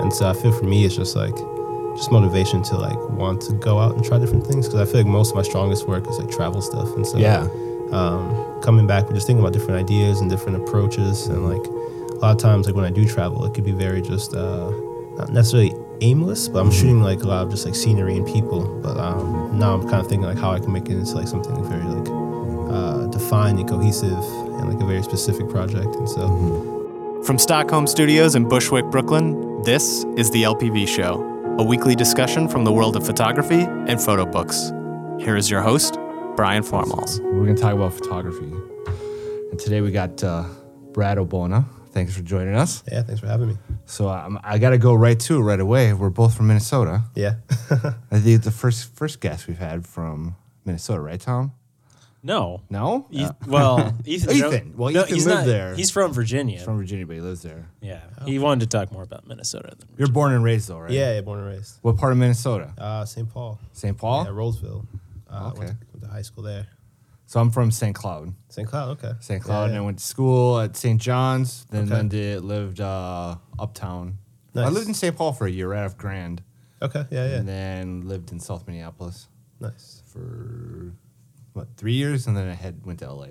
And so I feel for me, it's just like just motivation to like want to go out and try different things because I feel like most of my strongest work is like travel stuff. And so Yeah. um, coming back, we're just thinking about different ideas and different approaches. And like a lot of times, like when I do travel, it could be very just uh, not necessarily aimless, but I'm shooting like a lot of just like scenery and people. But um, now I'm kind of thinking like how I can make it into like something very like uh, defined and cohesive and like a very specific project. And so From Stockholm Studios in Bushwick, Brooklyn, this is the LPV Show, a weekly discussion from the world of photography and photo books. Here is your host, Brian Formhals. We're going to talk about photography. And today we got uh, Brad Ogbonna. Thanks for joining us. yeah, thanks for having me. So um, I got to go right to it right away. We're both from Minnesota. Yeah. I think the first first guest we've had from Minnesota, right, Tom? No. No? Eth- well, Ethan. Ethan. Well, Ethan he's lived not, there. He's from Virginia. He's from Virginia, but he lives there. yeah. He wanted to talk more about Minnesota. Than You're born and raised, though, right? yeah, yeah, born and raised. What part of Minnesota? Uh, St. Paul. St. Paul? Yeah, Roseville. Uh, Okay. went, to, went to high school there. So I'm from St. Cloud. St. Cloud, okay. St. Cloud, Yeah, and yeah. I went to school at St. John's. Then, Okay. then did, lived uh, uptown. I lived in St. Paul for a year, right off Grand, Okay, yeah, yeah. and then lived in South Minneapolis nice. for what three years, and then I had went to LA.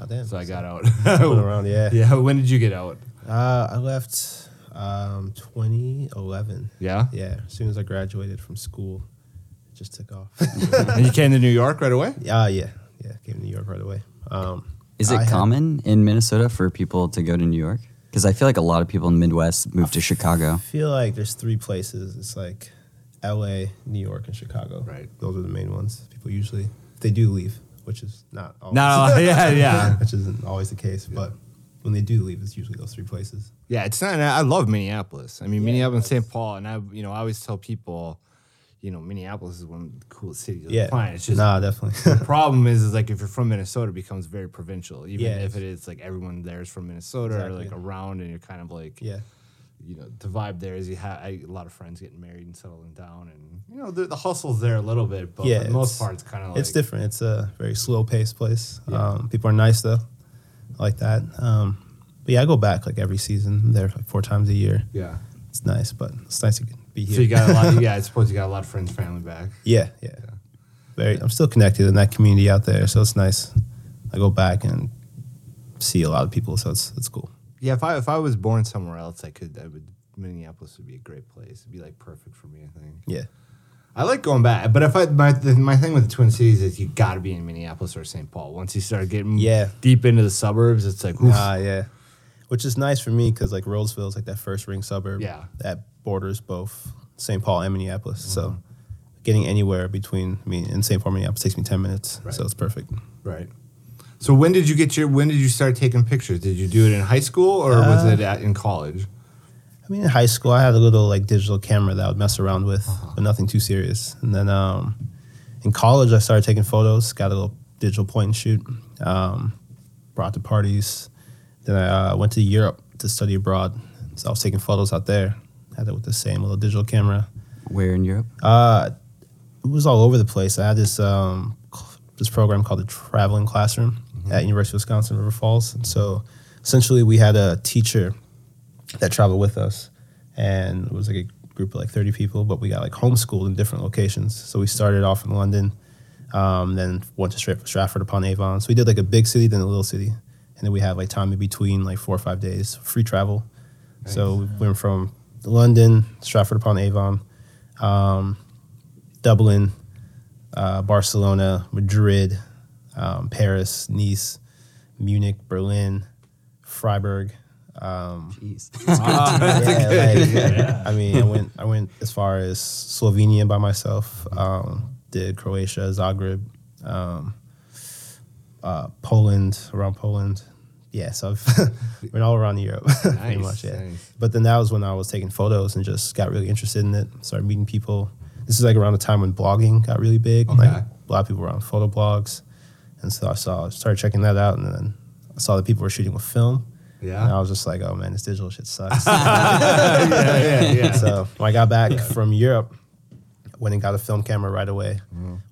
Oh, damn. So I got out. Went around, yeah. yeah. When did you get out? Uh, I left um, 2011. Yeah. Yeah, as soon as I graduated from school, it just took off. and you came to New York right away. uh, yeah, yeah, came to New York right away. Um, Is it I had- common in Minnesota for people to go to New York? Because I feel like a lot of people in the Midwest move to Chicago. I feel like there's three places. It's like L.A., New York, and Chicago. Right. Those are the main ones. People usually, if they do leave, which is not always, No, yeah, yeah, which isn't always the case, but when they do leave, it's usually those three places. yeah. It's not. I love Minneapolis. I mean, Yeah, Minneapolis, St. Paul, and I, you know, I always tell people, you know, Minneapolis is one of the coolest cities Yeah, the planet. It's just nah, definitely. the problem is, is like if you're from Minnesota, it becomes very provincial. Even Yeah, if it's- like everyone there is from Minnesota or like around, and you're kind of like, yeah. You know, the vibe there is you have a lot of friends getting married and settling down, and you know, the, the hustle's there a little bit, but Yeah, for the most part, it's kind of like it's different. It's a very slow paced place. Yeah. Um, people are nice though, I like that. Um, but yeah, I go back like every season. I'm there like four times a year. Yeah. It's nice, but it's nice to be here. So you got a lot. of, yeah, I suppose you got a lot of friends, family back. yeah, yeah, Very. I'm still connected in that community out there, so it's nice. I go back and see a lot of people, so it's it's cool. Yeah, if I if I was born somewhere else, I could. I would. Minneapolis would be a great place. It'd be like perfect for me. I think. Yeah, I like going back, but if I my the, my thing with the Twin Cities is you got to be in Minneapolis or St. Paul. Once you start getting Yeah. deep into the suburbs, it's like oof. Ah, yeah. Which is nice for me because like Roseville is like that first ring suburb. Yeah. That borders both St. Paul and Minneapolis. So Mm-hmm. getting anywhere between me and St. Paul, Minneapolis takes me ten minutes. So it's perfect. right. So when did you get your? When did you start taking pictures? Did you do it in high school or was Uh, it at, in college? I mean, in high school, I had a little like digital camera that I would mess around with, Uh-huh. but nothing too serious. And then um, in college, I started taking photos. Got a little digital point and shoot. Um, brought to parties. Then I uh, went to Europe to study abroad. So I was taking photos out there. Had it with the same little digital camera. Where in Europe? Uh, it was all over the place. I had this um, cl- this program called the Traveling Classroom at University of Wisconsin River Falls. And so essentially, we had a teacher that traveled with us, and it was like a group of like thirty people. But we got like homeschooled in different locations. So we started off in London, um, then went to Stra- Stratford upon Avon. So we did like a big city, then a little city, and then we had like time in between, like four or five days, free travel. So we went from London, Stratford upon Avon, um, Dublin, uh, Barcelona, Madrid, um, Paris, Nice, Munich, Berlin, Freiburg. Um, Jeez. yeah, like, I mean, I went I went as far as Slovenia by myself. Um, did Croatia, Zagreb, um, uh, Poland, around Poland. Yeah, so I've been all around Europe, pretty much. Yeah, nice. but then that was when I was taking photos and just got really interested in it. Started meeting people. This is like around the time when blogging got really big. Like Okay. a lot of people were on photo blogs, and so I saw started checking that out, and then I saw that people were shooting with film. Yeah. And I was just like, oh man, this digital shit sucks. yeah, yeah, yeah. so when I got back from Europe, went and got a film camera right away,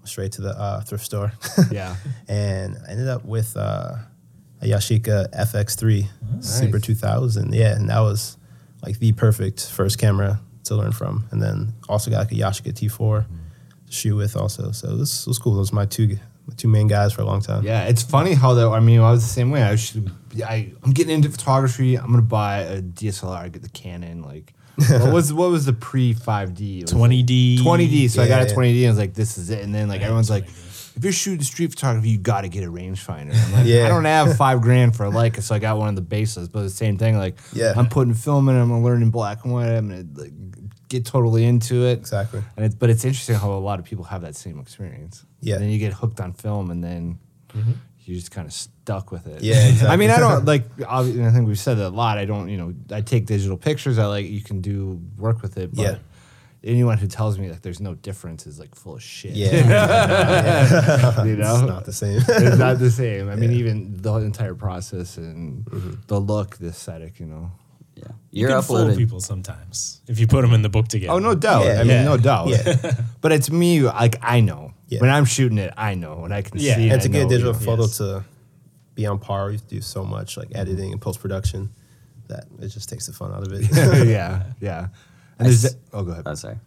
straight to the uh, thrift store, yeah. and I ended up with uh, a Yashica FX3 Super Nice. 2000. Yeah, and that was like the perfect first camera to learn from, and then also got like a Yashica T4 to shoot with also. So this was cool. Those were my two my two main guys for a long time. Yeah, it's funny how though. I mean, I was the same way. I should. I I'm getting into photography. I'm gonna buy a DSLR. Get the Canon. Like, what was what was the pre 5D? 20D. 20D. So I got a 20D. and I was like, this is it. And then like everyone's like, if you're shooting street photography, you got to get a rangefinder. I'm like, Yeah. I don't have five grand for a Leica, so I got one of the bases. But the same thing, like, Yeah. I'm putting film in. I'm learning black and white. I'm gonna like get totally into it. Exactly. And it's, but it's interesting how a lot of people have that same experience. Yeah. And then you get hooked on film, and then you're just kind of stuck with it. Yeah, exactly. I mean, I don't like. obvi- I think we've said that a lot. I don't. You know, I take digital pictures. I like you can do work with it. But Yeah. Anyone who tells me that there's no difference is like full of shit. Yeah, you know, it's not the same. it's not the same. I mean, even the entire process and Mm-hmm. the look, the aesthetic. You know. Yeah. You You're can fool people sometimes if you put them in the book together. Oh no doubt. Yeah, I mean, yeah. no doubt. Yeah. but it's me. Like I know Yeah. when I'm shooting it. I know when I can Yeah. see. it, and to I get a digital you know. photo yes. to be on par, you do so much like mm-hmm. editing and post production that it just takes the fun out of it. yeah, yeah. And I there's s- that- oh, go ahead. Oh, sorry.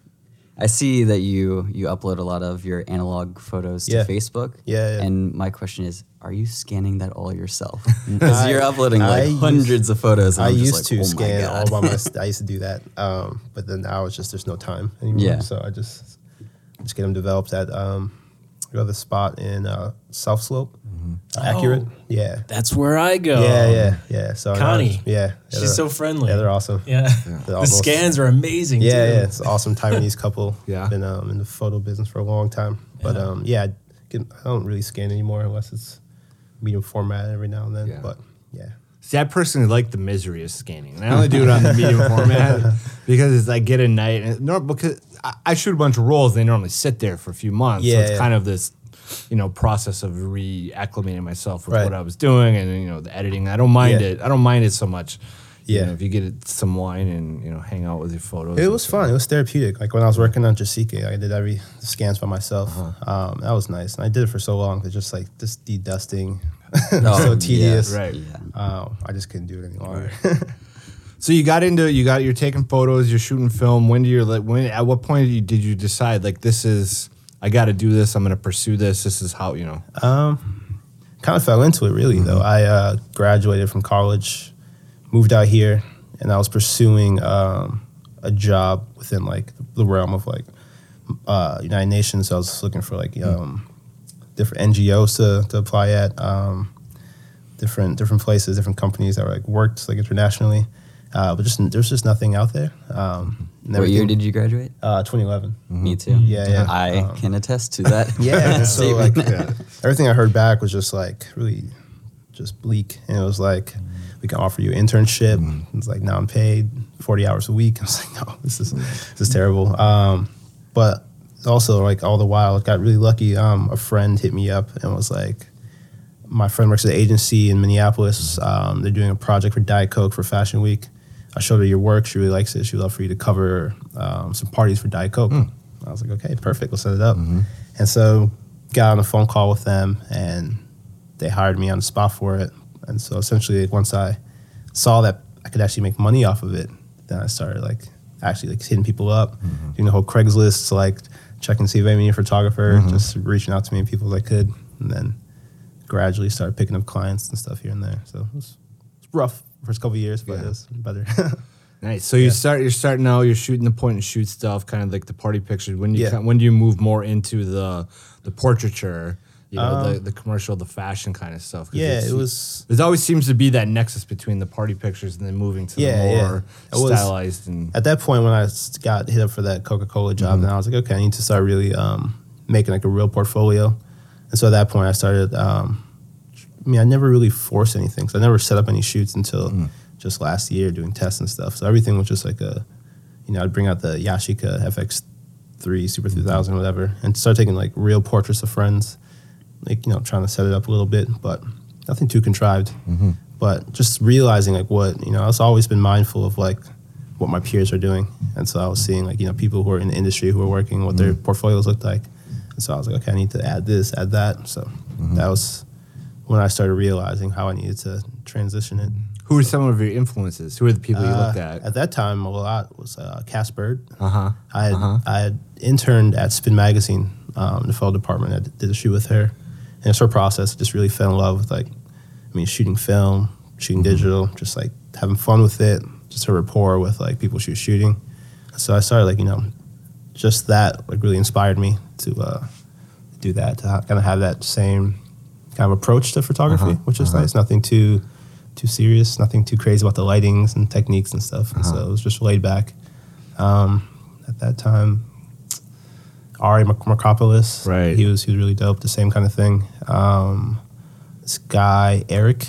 I see that you you upload a lot of your analog photos to Yeah. Facebook. Yeah, yeah. And my question is, are you scanning that all yourself? Because you're uploading I like used- hundreds of photos. And I I'm just used like, to oh my scan God. all by myself. I used to do that, um, but then now it's just there's no time anymore. Yeah. So I just just get them developed at um, we have a spot in uh, South Slope, Accurate. Oh. Yeah. That's where I go. Yeah, yeah, yeah. So now Connie. it's- yeah, yeah, She's they're- so friendly. Yeah, they're awesome. Yeah. They're The almost- scans are amazing. Yeah, too. yeah, it's an awesome Taiwanese couple. Yeah. been um, in the photo business for a long time. But Yeah. um, yeah, I, get, I don't really scan anymore unless it's medium format every now and then. Yeah. But yeah, See, I personally like the misery of scanning, and I only do it on the medium format because it's like get a night, and nor, because I, I shoot a bunch of rolls, they normally sit there for a few months, so Yeah, it's yeah. kind of this, you know, process of reacclimating myself with Right. what I was doing, and you know, the editing. I don't mind Yeah. it. I don't mind it so much. You Yeah. know, if you get it, some wine and you know, hang out with your photos. it was fun. It was therapeutic. Like when I was working on Jessica, I did every the scans by myself. Uh-huh. Um, that was nice, and I did it for so long. It's just like just de-dusting, Oh, so yeah, tedious. right. Yeah. Um, I just couldn't do it any longer. So you got into you got you're taking photos, you're shooting film. When do you like when at what point did you, did you decide like this is I got to do this. I'm going to pursue this. This is how you know. Um, kind of fell into it really though. I uh, graduated from college, moved out here, and I was pursuing um, a job within like the realm of like uh, United Nations. So I was looking for like um, different NGOs to, to apply at, um, different different places, different companies that were like worked like internationally. Uh, but just there's just nothing out there. Um, What year did you graduate? Uh, 2011. Me too. Yeah, yeah. I Um, can attest to that. Yeah. so like statement. everything I heard back was just like really just bleak. And it was like we can offer you internship. It's like non paid, forty hours a week. I was like, no, this is this is terrible. Um, but also like all the while I got really lucky. Um, a friend hit me up and was like my friend works at an agency in Minneapolis. Um, they're doing a project for Diet Coke for Fashion Week. I showed her your work. She really likes it. She would love for you to cover um, some parties for Diet Coke. Hmm. I was like, okay, perfect. Let's set it up. Mm-hmm. And so got on a phone call with them, and they hired me on the spot for it. And so essentially, once I saw that I could actually make money off of it, then I started like actually like hitting people up, mm-hmm. doing the whole Craigslist, like checking to see if I need a photographer, mm-hmm. just reaching out to me and people as I could, and then gradually started picking up clients and stuff here and there. So it was, it was rough first couple of years, but Yeah. it was better. Nice. So you start you're starting now. You're shooting the point and shoot stuff, kind of like the party pictures. When you Yeah. when do you move more into the the portraiture? You know, the, the commercial, the fashion kind of stuff. Um, yeah, it was There always seems to be that nexus between the party pictures and then moving to Yeah, the yeah. more It was- stylized and at that point when I got hit up for that Coca Cola job, then I was like, okay, I need to start really um, making like a real portfolio. And so at that point, I started. Um, I mean, I never really forced anything, so I never set up any shoots until mm. just last year doing tests and stuff. So everything was just like a, you know, I'd bring out the Yashica FX3 Super mm-hmm. 3000 whatever, and start taking like real portraits of friends, like you know, trying to set it up a little bit, but nothing too contrived. Mm-hmm. But just realizing like what you know, I've always been mindful of like what my peers are doing, and so I was seeing like you know people who are in the industry who are working, what their mm. portfolios looked like, and so I was like, okay, I need to add this, add that. So mm-hmm. that was when I started realizing how I needed to transition it. Who were some of your influences? Who were the people you Uh, looked at? At that time, a lot was uh, Cass Bird. Uh huh. I had, I had interned at Spin Magazine, um, the photo department. I did a shoot with her, and it's her process. Just really fell in love with like, I mean, shooting film, shooting digital, just like having fun with it. Just her rapport with like people she was shooting. So I started like you know, just that like really inspired me to uh, do that to ha- kind of have that same kind of approach to photography, which is nice. Nothing too too serious, nothing too crazy about the lightings and techniques and stuff. And so it was just laid back. Um, at that time, Ari Marcopoulos, Right. He was he was really dope. The same kind of thing. Um, this guy Eric,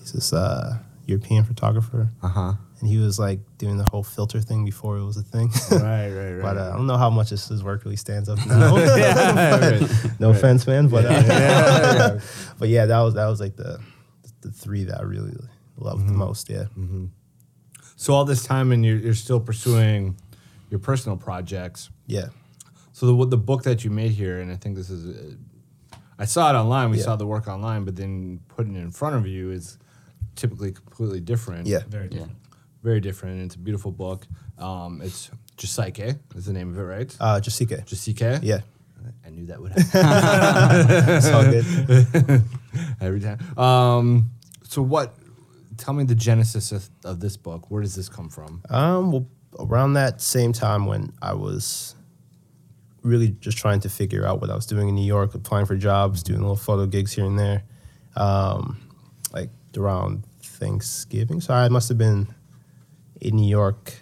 he's this uh, European photographer, Uh huh. And he was like doing the whole filter thing before it was a thing. Right, right, right. But uh, I don't know how much his, his work really stands up now. right. no offense, man. But uh, but yeah, that was that was like the the three that I really loved Mm-hmm. the most. Yeah. So all this time, and you're, you're still pursuing your personal projects. Yeah. So the the book that you made here, and I think this is, uh, I saw it online. We Yeah. saw the work online, but then putting it in front of you is typically completely different. Yeah. Very different. Very different. It's a beautiful book. Um, it's Jasique is the name of it, right? Uh, Jessica. Jasique. Yeah. I knew that would happen It's all good. every time. Um, so what? Tell me the genesis of, of this book. Where does this come from? Um, well, around that same time when I was really just trying to figure out what I was doing in New York, applying for jobs, doing little photo gigs here and there, um, like around Thanksgiving. So I must have been in New York,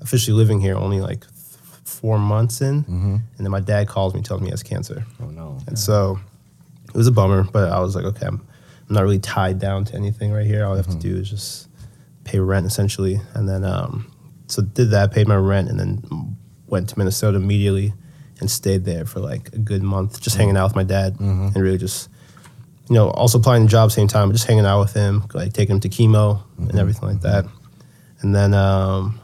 officially living here only like th- four months in, mm-hmm. and then my dad calls me, tells me he has cancer. Oh no. And so it was a bummer, but I was like, okay, I'm, I'm not really tied down to anything right here. All I have to mm-hmm. do is just pay rent essentially. And then, um, so did that, paid my rent, and then went to Minnesota immediately and stayed there for like a good month, just mm-hmm. hanging out with my dad and really just, you know, also applying the job same time, but just hanging out with him, like taking him to chemo and everything like that. And then, um,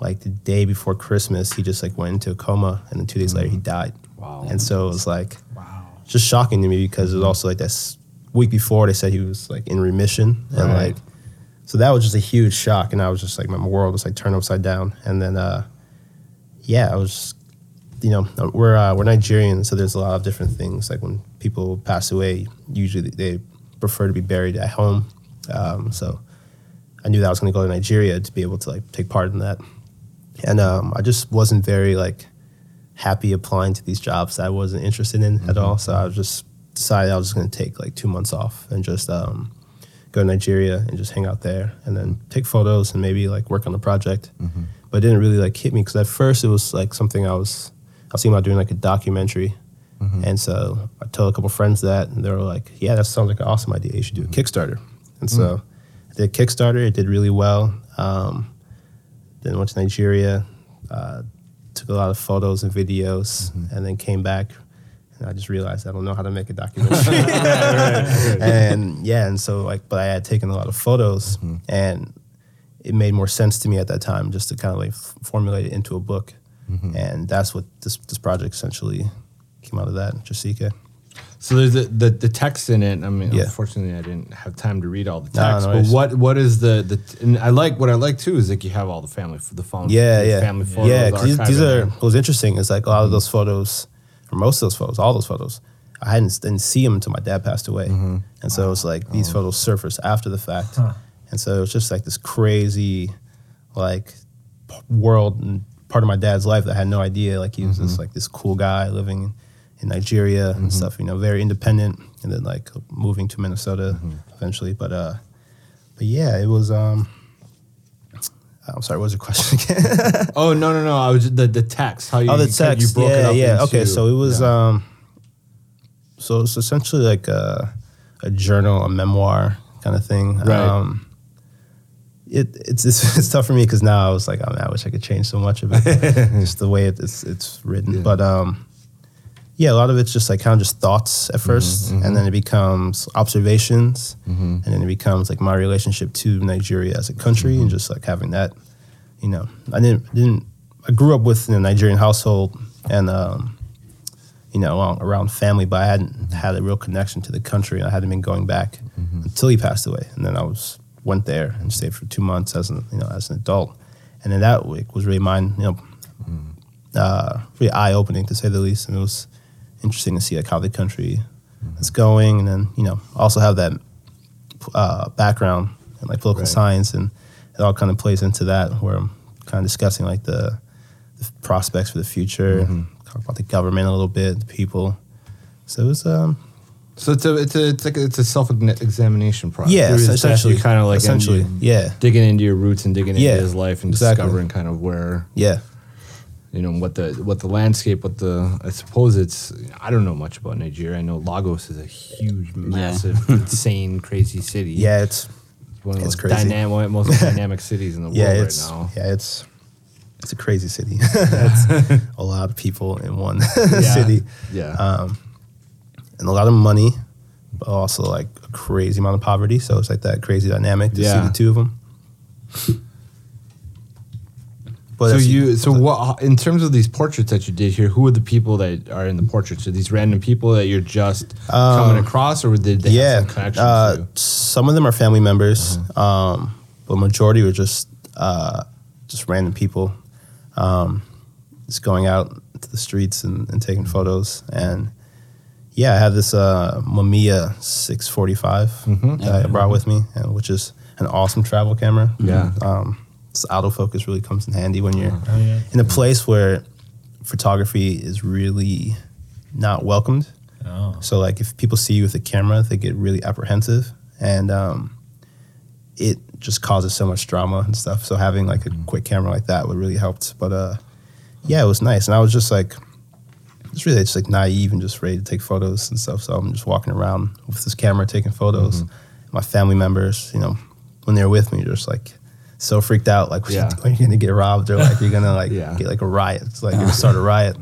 like the day before Christmas, he just like went into a coma, and then two days later he died. Wow. And so it was like, wow, just shocking to me because it was also like this week before they said he was like in remission. And like so that was just a huge shock and I was just like my world was like turned upside down. And then uh yeah I was you know we're uh, we're Nigerian so there's a lot of different things. Like when people pass away usually they prefer to be buried at home. Um, so I knew that I was going to go to Nigeria to be able to like take part in that and um, I just wasn't very like happy applying to these jobs that I wasn't interested in at mm-hmm. all. So I just decided I was just going to take like two months off and just um, go to Nigeria and just hang out there and then take photos and maybe like work on the project. Mm-hmm. But it didn't really like hit me because at first it was like something I was I was thinking about doing like a documentary. Mm-hmm. And so I told a couple friends that, and they were like, "Yeah, that sounds like an awesome idea. You should do a Kickstarter." And so mm. I did Kickstarter. It did really well. Um, then went to Nigeria, uh, took a lot of photos and videos, and then came back. And I just realized I don't know how to make a documentary. and yeah, and so like, but I had taken a lot of photos, and it made more sense to me at that time just to kind of like f- formulate it into a book. And that's what this this project essentially came out of that, Jessica. So there's the, the, the text in it. I mean, Yeah. unfortunately, I didn't have time to read all the text. no but what what is the the? And I like what I like too is like you have all the family for the phone. Yeah, the yeah, family photos. yeah. these, these are what was interesting is like a lot of those photos, or most of those photos, all those photos, I hadn't didn't see them until my dad passed away, mm-hmm. and so it was like these oh. photos surfaced after the fact, and so it was just like this crazy, like p- world and part of my dad's life that I had no idea. Like he was just mm-hmm. like this cool guy living in Nigeria and stuff, you know, very independent, and then like moving to Minnesota eventually. But uh, but yeah, it was um. I'm sorry. What was your question again? Oh no no no! I was the the text. How you oh, the text. You broke it yeah, up yeah. into- okay, so it was yeah. um, so it's essentially like a a journal, a memoir kind of thing. Right. Um, it it's it's, it's tough for me because now I was like, oh man, I wish I could change so much of it, just the way it, it's it's written. But um, yeah, a lot of it's just like kind of just thoughts at mm-hmm, 1st and mm-hmm. then it becomes observations, mm-hmm. and then it becomes like my relationship to Nigeria as a country, and just like having that, you know, I didn't didn't I grew up with a Nigerian household, and um, you know, around, around family, but I hadn't had a real connection to the country, and I hadn't been going back until he passed away, and then I was went there and stayed for two months as an you know as an adult, and then that week was really mine. You know, uh, really eye opening to say the least, and it was interesting to see like how the country is going, and then you know also have that uh, background in like political Right. science, and it all kind of plays into that where I'm kind of discussing like the, the prospects for the future, Mm-hmm. talk about the government a little bit, the people. So it was um, So it's a it's a it's like a, it's a self examination process. yeah, Through essentially, kind of like essentially, end- yeah, digging into your roots and digging Yeah, into his life and exactly. discovering kind of where yeah. You know what the what the landscape, what the I suppose it's I don't know much about Nigeria. I know Lagos is a huge, massive, insane, crazy city. Yeah, it's one of the it's most crazy. dynamic, most dynamic cities in the yeah, world right now. yeah, it's it's a crazy city. it's a lot of people in one city, Yeah. um, and a lot of money, but also like a crazy amount of poverty. So it's like that crazy dynamic to Yeah. see the two of them. But so you so what in terms of these portraits that you did here? Who are the people that are in the portraits? Are these random people that you're just coming across, or did they Um, yeah, have some connection uh, to? some of them are family members, Uh-huh. um, but majority were just uh, just random people, um, just going out to the streets and, and taking Mm-hmm. photos. And yeah, I have this uh, Mamiya 645 Mm-hmm. that I brought with me, and which is an awesome travel camera. Yeah. um, this autofocus really comes in handy when you're Oh, yeah. in a place where photography is really not welcomed. Oh. So like if people see you with a camera, they get really apprehensive, and um, it just causes so much drama and stuff. So having like a quick camera like that would really helped. But uh, yeah, it was nice, and I was just like, it's really just like naive and just ready to take photos and stuff. So I'm just walking around with this camera taking photos. My family members, you know, when they're with me, just like so freaked out, like yeah. you are gonna get robbed or like you're gonna like Yeah. get like a riot. It's like you're gonna start a riot.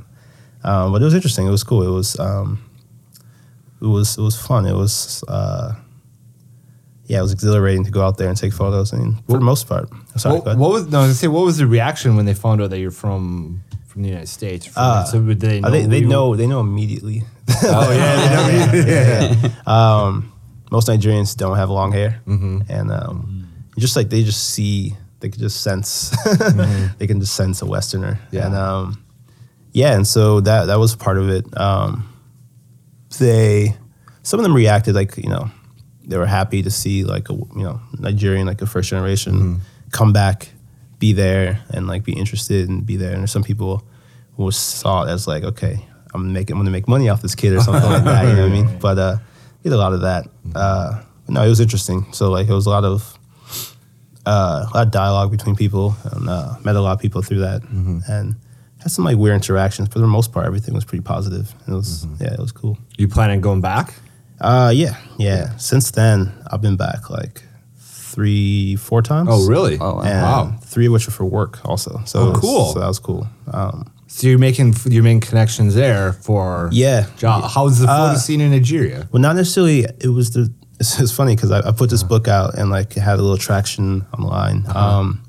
Um, but it was interesting. It was cool. It was um, it was it was fun. It was uh, yeah, it was exhilarating to go out there and take photos. I mean, for the most part. Sorry, What, what was no? I was say what was the reaction when they found out that you're from from the United States? From, Uh, so they know? Uh, they they know they know immediately. Oh yeah, they know. yeah, yeah. Um, most Nigerians don't have long hair, Mm-hmm. and um, just like they just see, they can just sense, they can just sense a Westerner, Mm-hmm. Yeah. and um, yeah, and so that that was part of it. Um, they, some of them reacted like you know, they were happy to see like a you know Nigerian like a first generation Mm-hmm. come back, be there, and like be interested and be there. And some people who saw it as like, okay, I'm making, I'm gonna make money off this kid or something like that. You know what I mean? But uh, did a lot of that. Uh, no, it was interesting. So like, it was a lot of uh, a lot of dialogue between people, and uh, met a lot of people through that, and had some like weird interactions. But for the most part, everything was pretty positive. It was yeah, it was cool. You plan on going back? Uh, yeah, yeah. Since then, I've been back like three, four times. Oh really? Oh, wow. And Wow. three of which were for work also. So Oh, it was- cool. So that was cool. Um, So you're making you're making connections there for Yeah. job. How's the photo Uh, scene in Nigeria? Well, not necessarily. It was the. It's, it's funny because I, I put this book out and like had a little traction online, um,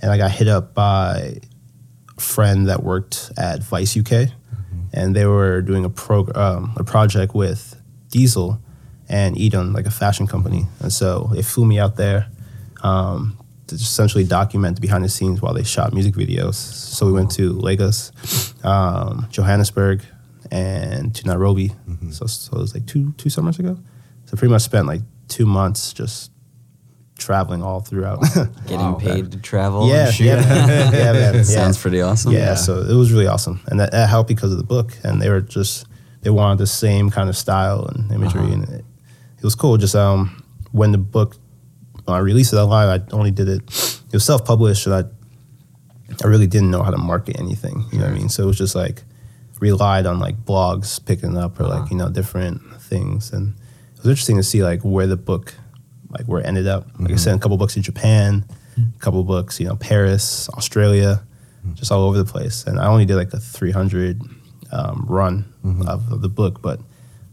and I got hit up by a friend that worked at Vice UK, and they were doing a prog- um, a project with Diesel and Edun, like a fashion company, and so they flew me out there um, to essentially document behind the scenes while they shot music videos. So we went to Lagos, um, Johannesburg, and to Nairobi. So, so it was like two two summers ago. So pretty much spent like two months just traveling all throughout. Getting paid to travel. yeah, and shoot. yeah, man. yeah, man. Yeah. Sounds pretty awesome. Yeah, so it was really awesome, and that, that helped because of the book. And they were just they wanted the same kind of style and imagery, and it, it was cool. Just um, when the book when I released it online, I only did it. It was self published, and I I really didn't know how to market anything. You know what I mean? So it was just like relied on like blogs picking up or like you know different things, and it was interesting to see like where the book like where it ended up. Like I mm-hmm. said, a couple books in Japan, mm-hmm. a couple books, you know, Paris, Australia, mm-hmm. just all over the place. And I only did like a 300 um, run of, of the book, but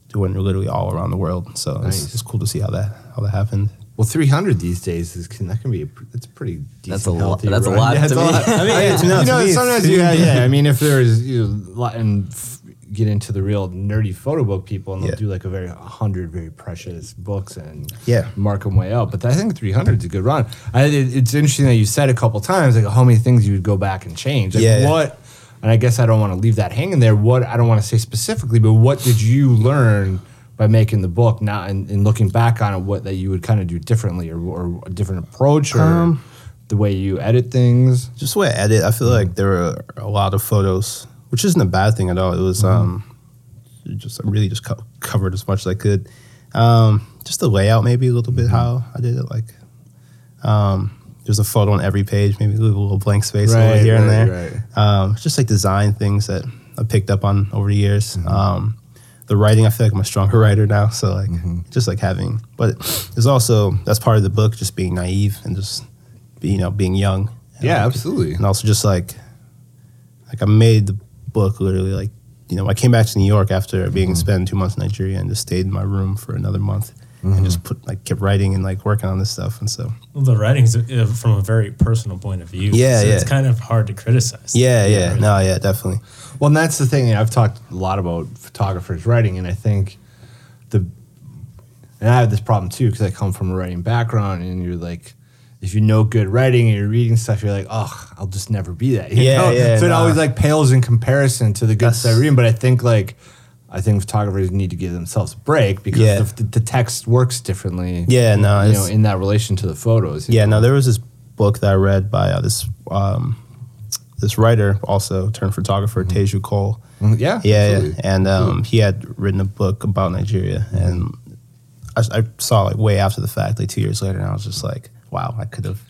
it went literally all around the world. So Nice. it's, it's cool to see how that how that happened. Well, 300 these days is can, that can be a, that's a pretty decent. That's a lot- healthy that's a lot Yeah, to it's a me. lot. I mean, Yeah, you to know, sometimes you yeah, yeah. I mean, if there's you know, lot- and f- get into the real nerdy photo book people, and they'll Yeah. do like a very hundred very precious books and Yeah. mark them way out. But I think three hundred is a good run. I, it, it's interesting that you said a couple times like how many things you would go back and change. Like Yeah, what? And I guess I don't want to leave that hanging there. What I don't want to say specifically, but what did you learn? By making the book now and, and looking back on it, what that you would kind of do differently or, or a different approach or Um, the way you edit things. just the way I edit, I feel like there are a lot of photos, which isn't a bad thing at all. It was Mm-hmm. um, just I really just co- covered as much as I could. Um, just the layout, maybe a little bit Mm-hmm. how I did it. Like, um, there's a photo on every page, maybe leave a little, blank space over Right, here and right, there. Um, just like design things that I picked up on over the years. Um, the writing, I feel like I'm a stronger writer now. So like, just like having, but it's also that's part of the book, just being naive and just, be, you know, being young. Yeah, like, absolutely. and also just like like I made the book literally like you know I came back to New York after being spent two months in Nigeria and just stayed in my room for another month and just put like kept writing and like working on this stuff and so Well, the writing's uh, from a very personal point of view. Yeah, so It's kind of hard to criticize. yeah yeah, really. no yeah definitely Well, and that's the thing. I've talked a lot about photographers writing, and I think the and I have this problem too because I come from a writing background, and you're like, if you know good writing and you're reading stuff, you're like, oh, I'll just never be that. you Yeah, know? yeah, So it nah. always like pales in comparison to the good That's- stuff I'm reading. But I think like. I think photographers need to give themselves a break because Yeah. the, the text works differently. Yeah, no, you know, in that relation to the photos. yeah know? no there was this book that I read by uh, this um, this writer also turned photographer Teju Cole Mm, yeah, yeah, yeah. and um, he had written a book about Nigeria, and I, I saw like way after the fact, like two years later, and I was just like, wow, I could have,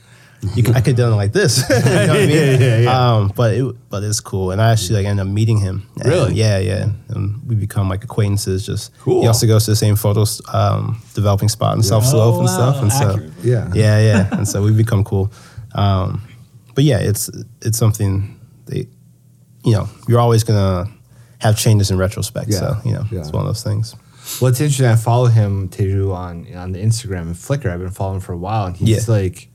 you could, I could have done it like this. you know what I mean? Yeah, yeah, yeah. Um, but it, but it's cool, and I actually like ended up meeting him. And Really? Yeah, yeah, and we become like acquaintances. Just Cool. He also goes to the same photo um, developing spot in South Slope Oh, and wow, stuff, and so. Yeah. yeah, yeah, and so we become cool. Um, but yeah, it's it's something that you know you're always gonna have changes in retrospect. Yeah, So you know yeah. it's one of those things. Well, it's interesting. I follow him Teju on on the Instagram and Flickr. I've been following him for a while, and he's Yeah. like,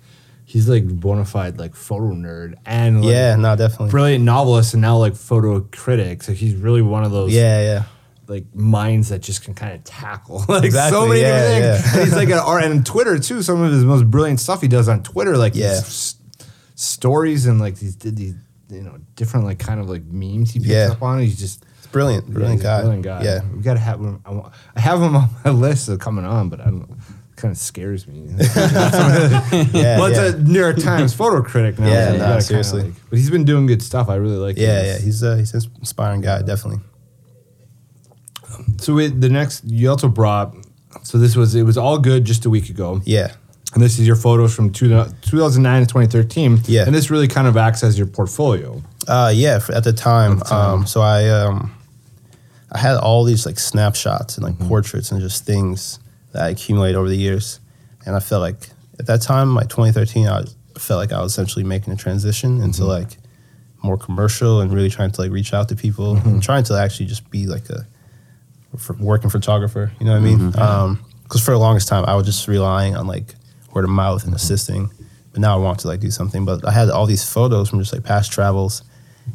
he's like bona fide like photo nerd and like, yeah, no, definitely. brilliant novelist and now like photo critic. So he's really one of those Yeah, yeah, like minds that just can kind of tackle like so many yeah, different yeah. things. And he's like an art and Twitter too. Some of his most brilliant stuff he does on Twitter, like Yeah. s- stories and like these did these you know different like kind of like memes he picks Yeah. up on. He's just it's brilliant, yeah, brilliant guy. Brilliant guy. Yeah, we gotta have him. I, want, I have him on my list of coming on, but I don't. Kind of scares me. yeah, well, it's yeah. a New York Times photo critic now. Yeah, so no, seriously. like- but he's been doing good stuff. I really like. yeah, his- yeah. He's uh, he's an inspiring guy, definitely. So it, the next, you also brought. So this was it was all good just a week ago, Yeah, and this is your photos from two, 2009 to 2013. Yeah. and this really kind of acts as your portfolio. uh, yeah. At the time, At the time. Um, so I um, I had all these like snapshots and like Mm-hmm. portraits and just things that I accumulated over the years, and I felt like at that time, like 2013, I felt like I was essentially making a transition into Mm-hmm. like more commercial and really trying to like reach out to people Mm-hmm. and trying to actually just be like a working photographer. You know what I mean? Because for the longest time, I was just relying on like word of mouth and assisting. But now I want to like do something. But I had all these photos from just like past travels.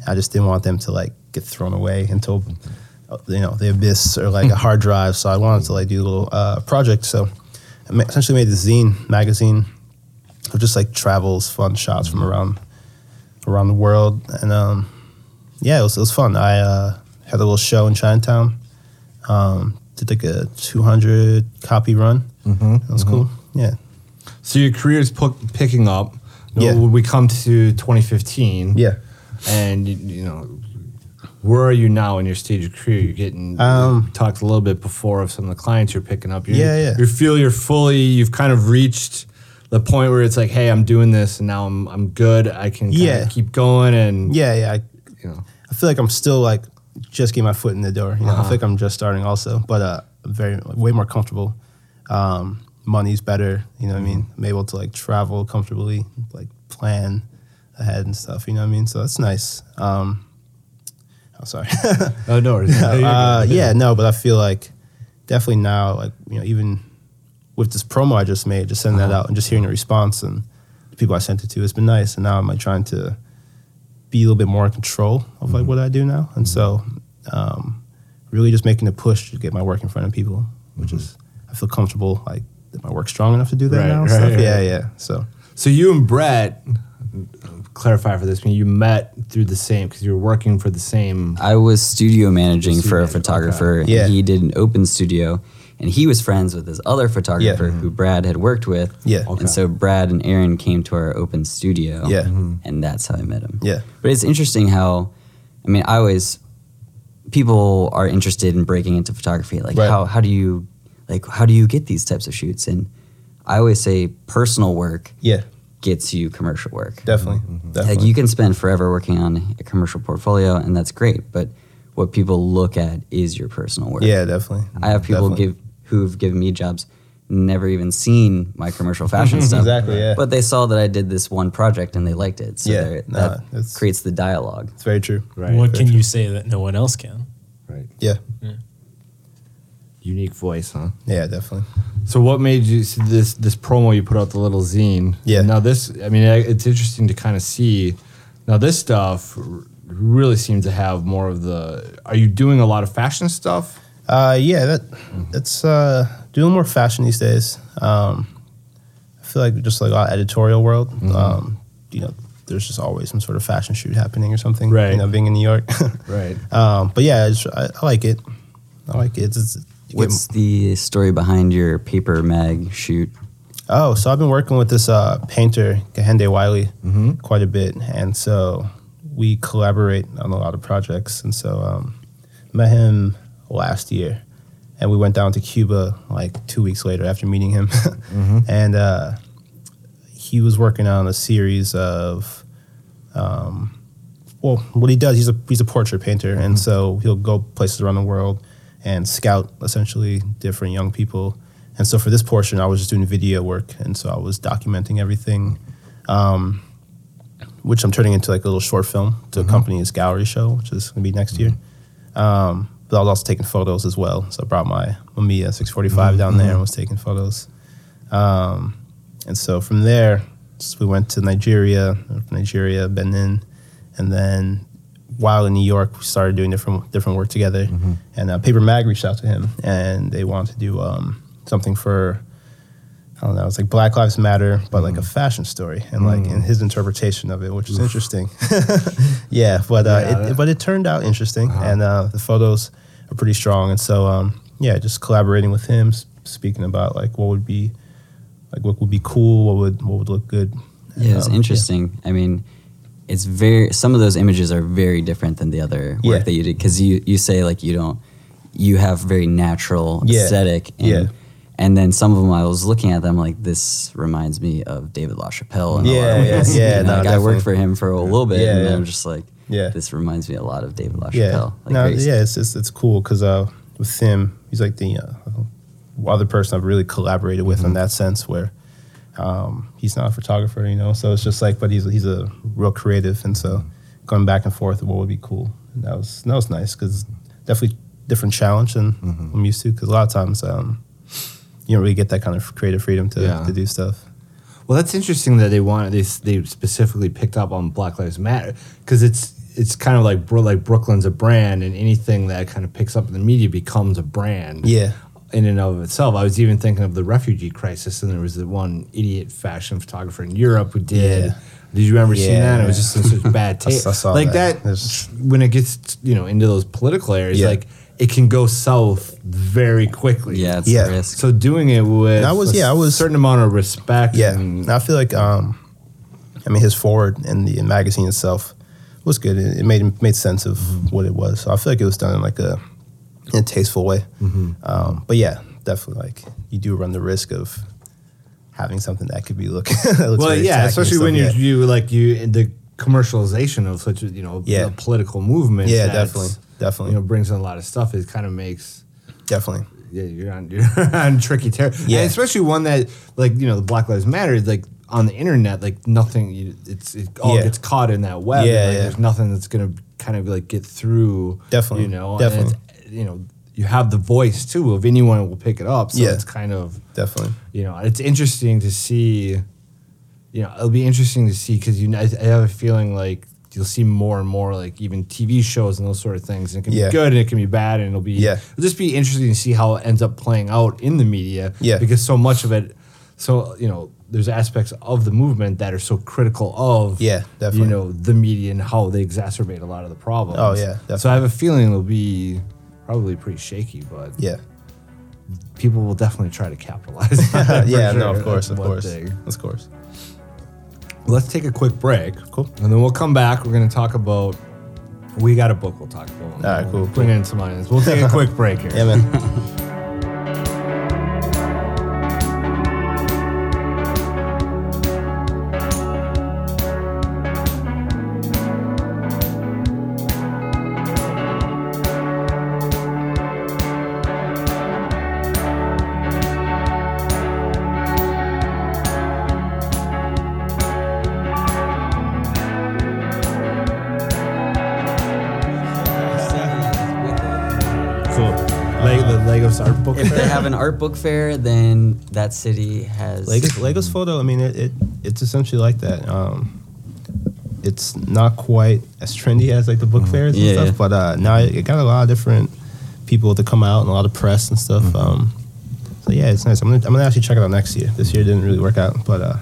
I just didn't want them to like get thrown away into uh, you know the abyss or like a hard drive. So I wanted to like do a little uh, project. So I essentially made this zine magazine of just like travels, fun shots from around around the world, and um, yeah, it was it was fun. I uh, had a little show in Chinatown. Um, did like a 200 copy run. Mm-hmm, that was cool. Yeah. So your career's pu- picking up. Yeah. When we come to 2015. Yeah. and you, you know where are you now in your stage of career you're getting Um, you talked a little bit before of some of the clients you're picking up you're, Yeah, yeah. you feel you're fully you've kind of reached the point where it's like hey i'm doing this and now i'm, I'm good i can Yeah. keep going and Yeah, yeah. I, you know I feel like I'm still like just getting my foot in the door. You know, I feel like I'm just starting also, but uh, very like, way more comfortable. Um, money's better. You know what I mean? I'm able to like travel comfortably, like plan ahead and stuff. You know what I mean? So that's nice. Um, oh, sorry. oh no worries. uh, yeah, no, but I feel like definitely now, like you know, even with this promo I just made, just sending that out and just hearing the response and the people I sent it to, it's been nice. And now I'm like trying to be a little bit more in control of like what I do now, and so um, really just making a push to get my work in front of people, which is I feel comfortable like that my work's strong enough to do that Right, now. right, stuff. right. Yeah, yeah. So So you and Brett, clarify for this, I mean, you met through the same because you were working for the same. I was studio managing Studio for a manager, photographer. okay. Yeah. And he did an open studio, and he was friends with this other photographer who Brad had worked with. Yeah. Okay. And so Brad and Aaron came to our open studio. Yeah. Mm-hmm. And that's how I met him. Yeah. But it's interesting how, I mean, I always, people are interested in breaking into photography. Like, Right. how, how do you, like, how do you get these types of shoots? And I always say personal work yeah, gets you commercial work. definitely, mm-hmm. definitely. Like you can spend forever working on a commercial portfolio, and that's great. But what people look at is your personal work. yeah, definitely. I have people Definitely. give who've given me jobs, never even seen my commercial fashion stuff. Exactly, yeah. But they saw that I did this one project and they liked it. So Yeah, they're- that creates the dialogue. It's very true. Right. what very can true. you say that no one else can? Right. Yeah, Unique voice, huh? yeah, definitely. So what made you so this this promo you put out the little zine? Yeah. Now this, I mean, it's interesting to kind of see. Now this stuff really seems to have more of the. Are you doing a lot of fashion stuff? Uh, yeah, that it's uh, doing more fashion these days. Um, I feel like just like our editorial world, Mm-hmm. um, you know, there's just always some sort of fashion shoot happening or something. Right. You know, being in New York. Right. um, but yeah, it's, I, I like it. I like it. It's, it's, you get- What's the story behind your paper mag shoot? Oh, so I've been working with this uh, painter, Kehinde Wiley, Mm-hmm. quite a bit, and so we collaborate on a lot of projects. And so um, met him last year, and we went down to Cuba like two weeks later after meeting him, Mm-hmm. and uh, he was working on a series of. Um, well, what he does, he's a he's a portrait painter, Mm-hmm. and so he'll go places around the world and scout essentially different young people. And so for this portion, I was just doing video work, and so I was documenting everything, um, which I'm turning into like a little short film to Mm-hmm. accompany his gallery show, which is going to be next year. Um, but I was also taking photos as well, so I brought my Mamiya 645 down there Mm-hmm. and was taking photos. Um, and so from there, s- we went to Nigeria, Nigeria, Benin, and then while in New York, we started doing different different work together. Mm-hmm. And uh, Paper Mag reached out to him, and they wanted to do um, something for I don't know, it's like Black Lives Matter, but like a Mm. fashion story, and like in his interpretation of it, which is interesting. yeah, but uh, Yeah, it, Uh-huh. but it turned out interesting, and uh, the photos are pretty strong, and so um, yeah, just collaborating with him, speaking about like what would be like what would be cool, what would what would look good. Yeah, it's Um, interesting. I mean, it's very. Some of those images are very different than the other work Yeah. that you did because you you say like you don't. You have very natural Yeah. aesthetic. And, Yeah. And then some of them, I was looking at them like this reminds me of David LaChapelle. In a lot Yeah, of yeah, ways. yeah, You know, no, like I worked for him for a little bit, Yeah, and. I'm just like, Yeah. this reminds me a lot of David LaChapelle. Yeah, Like no, yeah, it's, it's it's cool because uh, with him, he's like the uh, other person I've really collaborated with in that sense, where um, he's not a photographer, you know. So it's just like, but he's he's a real creative, and so going back and forth, what would be cool? And that was that was nice because definitely different challenge than I'm used to. Because a lot of times, um, you don't really get that kind of creative freedom to, Yeah. to do stuff. Well, that's interesting that they wanted they they specifically picked up on Black Lives Matter because it's it's kind of like like Brooklyn's a brand, and anything that kind of picks up in the media becomes a brand. Yeah. In and of itself, I was even thinking of the refugee crisis, and there was the one idiot fashion photographer in Europe who did. Yeah. Did you remember see that? It was just in such bad I taste. s- I saw like that. that, when it gets you know into those political areas, Yeah. like it can go south very quickly. yeah, it's Yeah. a risk. So doing it with I was- a yeah, I was- certain amount of respect. Yeah, and- and I feel like um, I mean his forward in the magazine itself was good. It, it made made sense of what it was. So I feel like it was done in like a in a tasteful way. Um, but yeah, definitely like you do run the risk of having something that could be look. looks well, yeah, especially when stuff, you like you the commercialization of such a you know Yeah. a political movement. Yeah, definitely, definitely, You know, brings in a lot of stuff. It kind of makes definitely. yeah, you're on you're on tricky territory. Yeah. and especially one that like you know the Black Lives Matter is like on the internet like nothing you, it's it all Yeah. gets caught in that web. Yeah, and, like, yeah. There's nothing that's gonna kind of like get through. Definitely, you know, definitely. You know. You have the voice too of anyone will pick it up, so Yeah. it's kind of Definitely. you know, it's interesting to see. You know, it'll be interesting to see because you. I, I have a feeling like you'll see more and more like even TV shows and those sort of things. And it can Yeah. be good and it can be bad, and it'll be Yeah. It'll just be interesting to see how it ends up playing out in the media. Yeah. because so much of it, so you know, there's aspects of the movement that are so critical of Yeah, definitely. you know the media and how they exacerbate a lot of the problems. Oh, yeah, So I have a feeling it'll be probably pretty shaky, but Yeah. people will definitely try to capitalize. on it for yeah, no, of course, That's of course. thing. Of course. Let's take a quick break. Cool. And then we'll come back. We're going to talk about. We got a book we'll talk about. All right, cool, We'll Bring in some. We'll take a quick break here. Yeah, man. art book fair, then that city has. Lagos, Lagos photo. I mean, it, it it's essentially like that. Um, it's not quite as trendy as like the book fairs and Yeah, stuff, yeah. but uh, now it, it got a lot of different people to come out and a lot of press and stuff. Um, so yeah, it's nice. I'm gonna I'm gonna actually check it out next year. This year didn't really work out, but uh,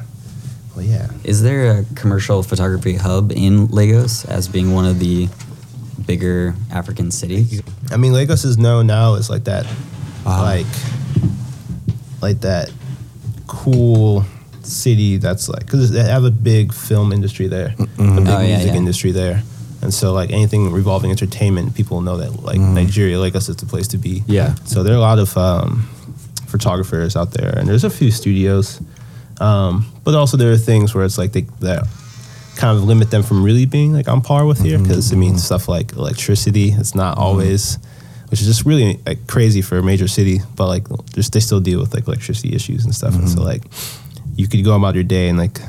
well, yeah. Is there a commercial photography hub in Lagos as being one of the bigger African cities? I mean, Lagos is known now as like that, like, like that cool city that's like because they have a big film industry there, a big Oh, yeah, music yeah. industry there, and so like anything revolving entertainment, people know that like Nigeria, like us, is the place to be. Yeah. So there are a lot of um, photographers out there, and there's a few studios, um, but also there are things where it's like they that kind of limit them from really being like on par with here because I mean stuff like electricity. It's not always which is just really like crazy for a major city but like just they still deal with like electricity issues and stuff and so like you could go about your day and like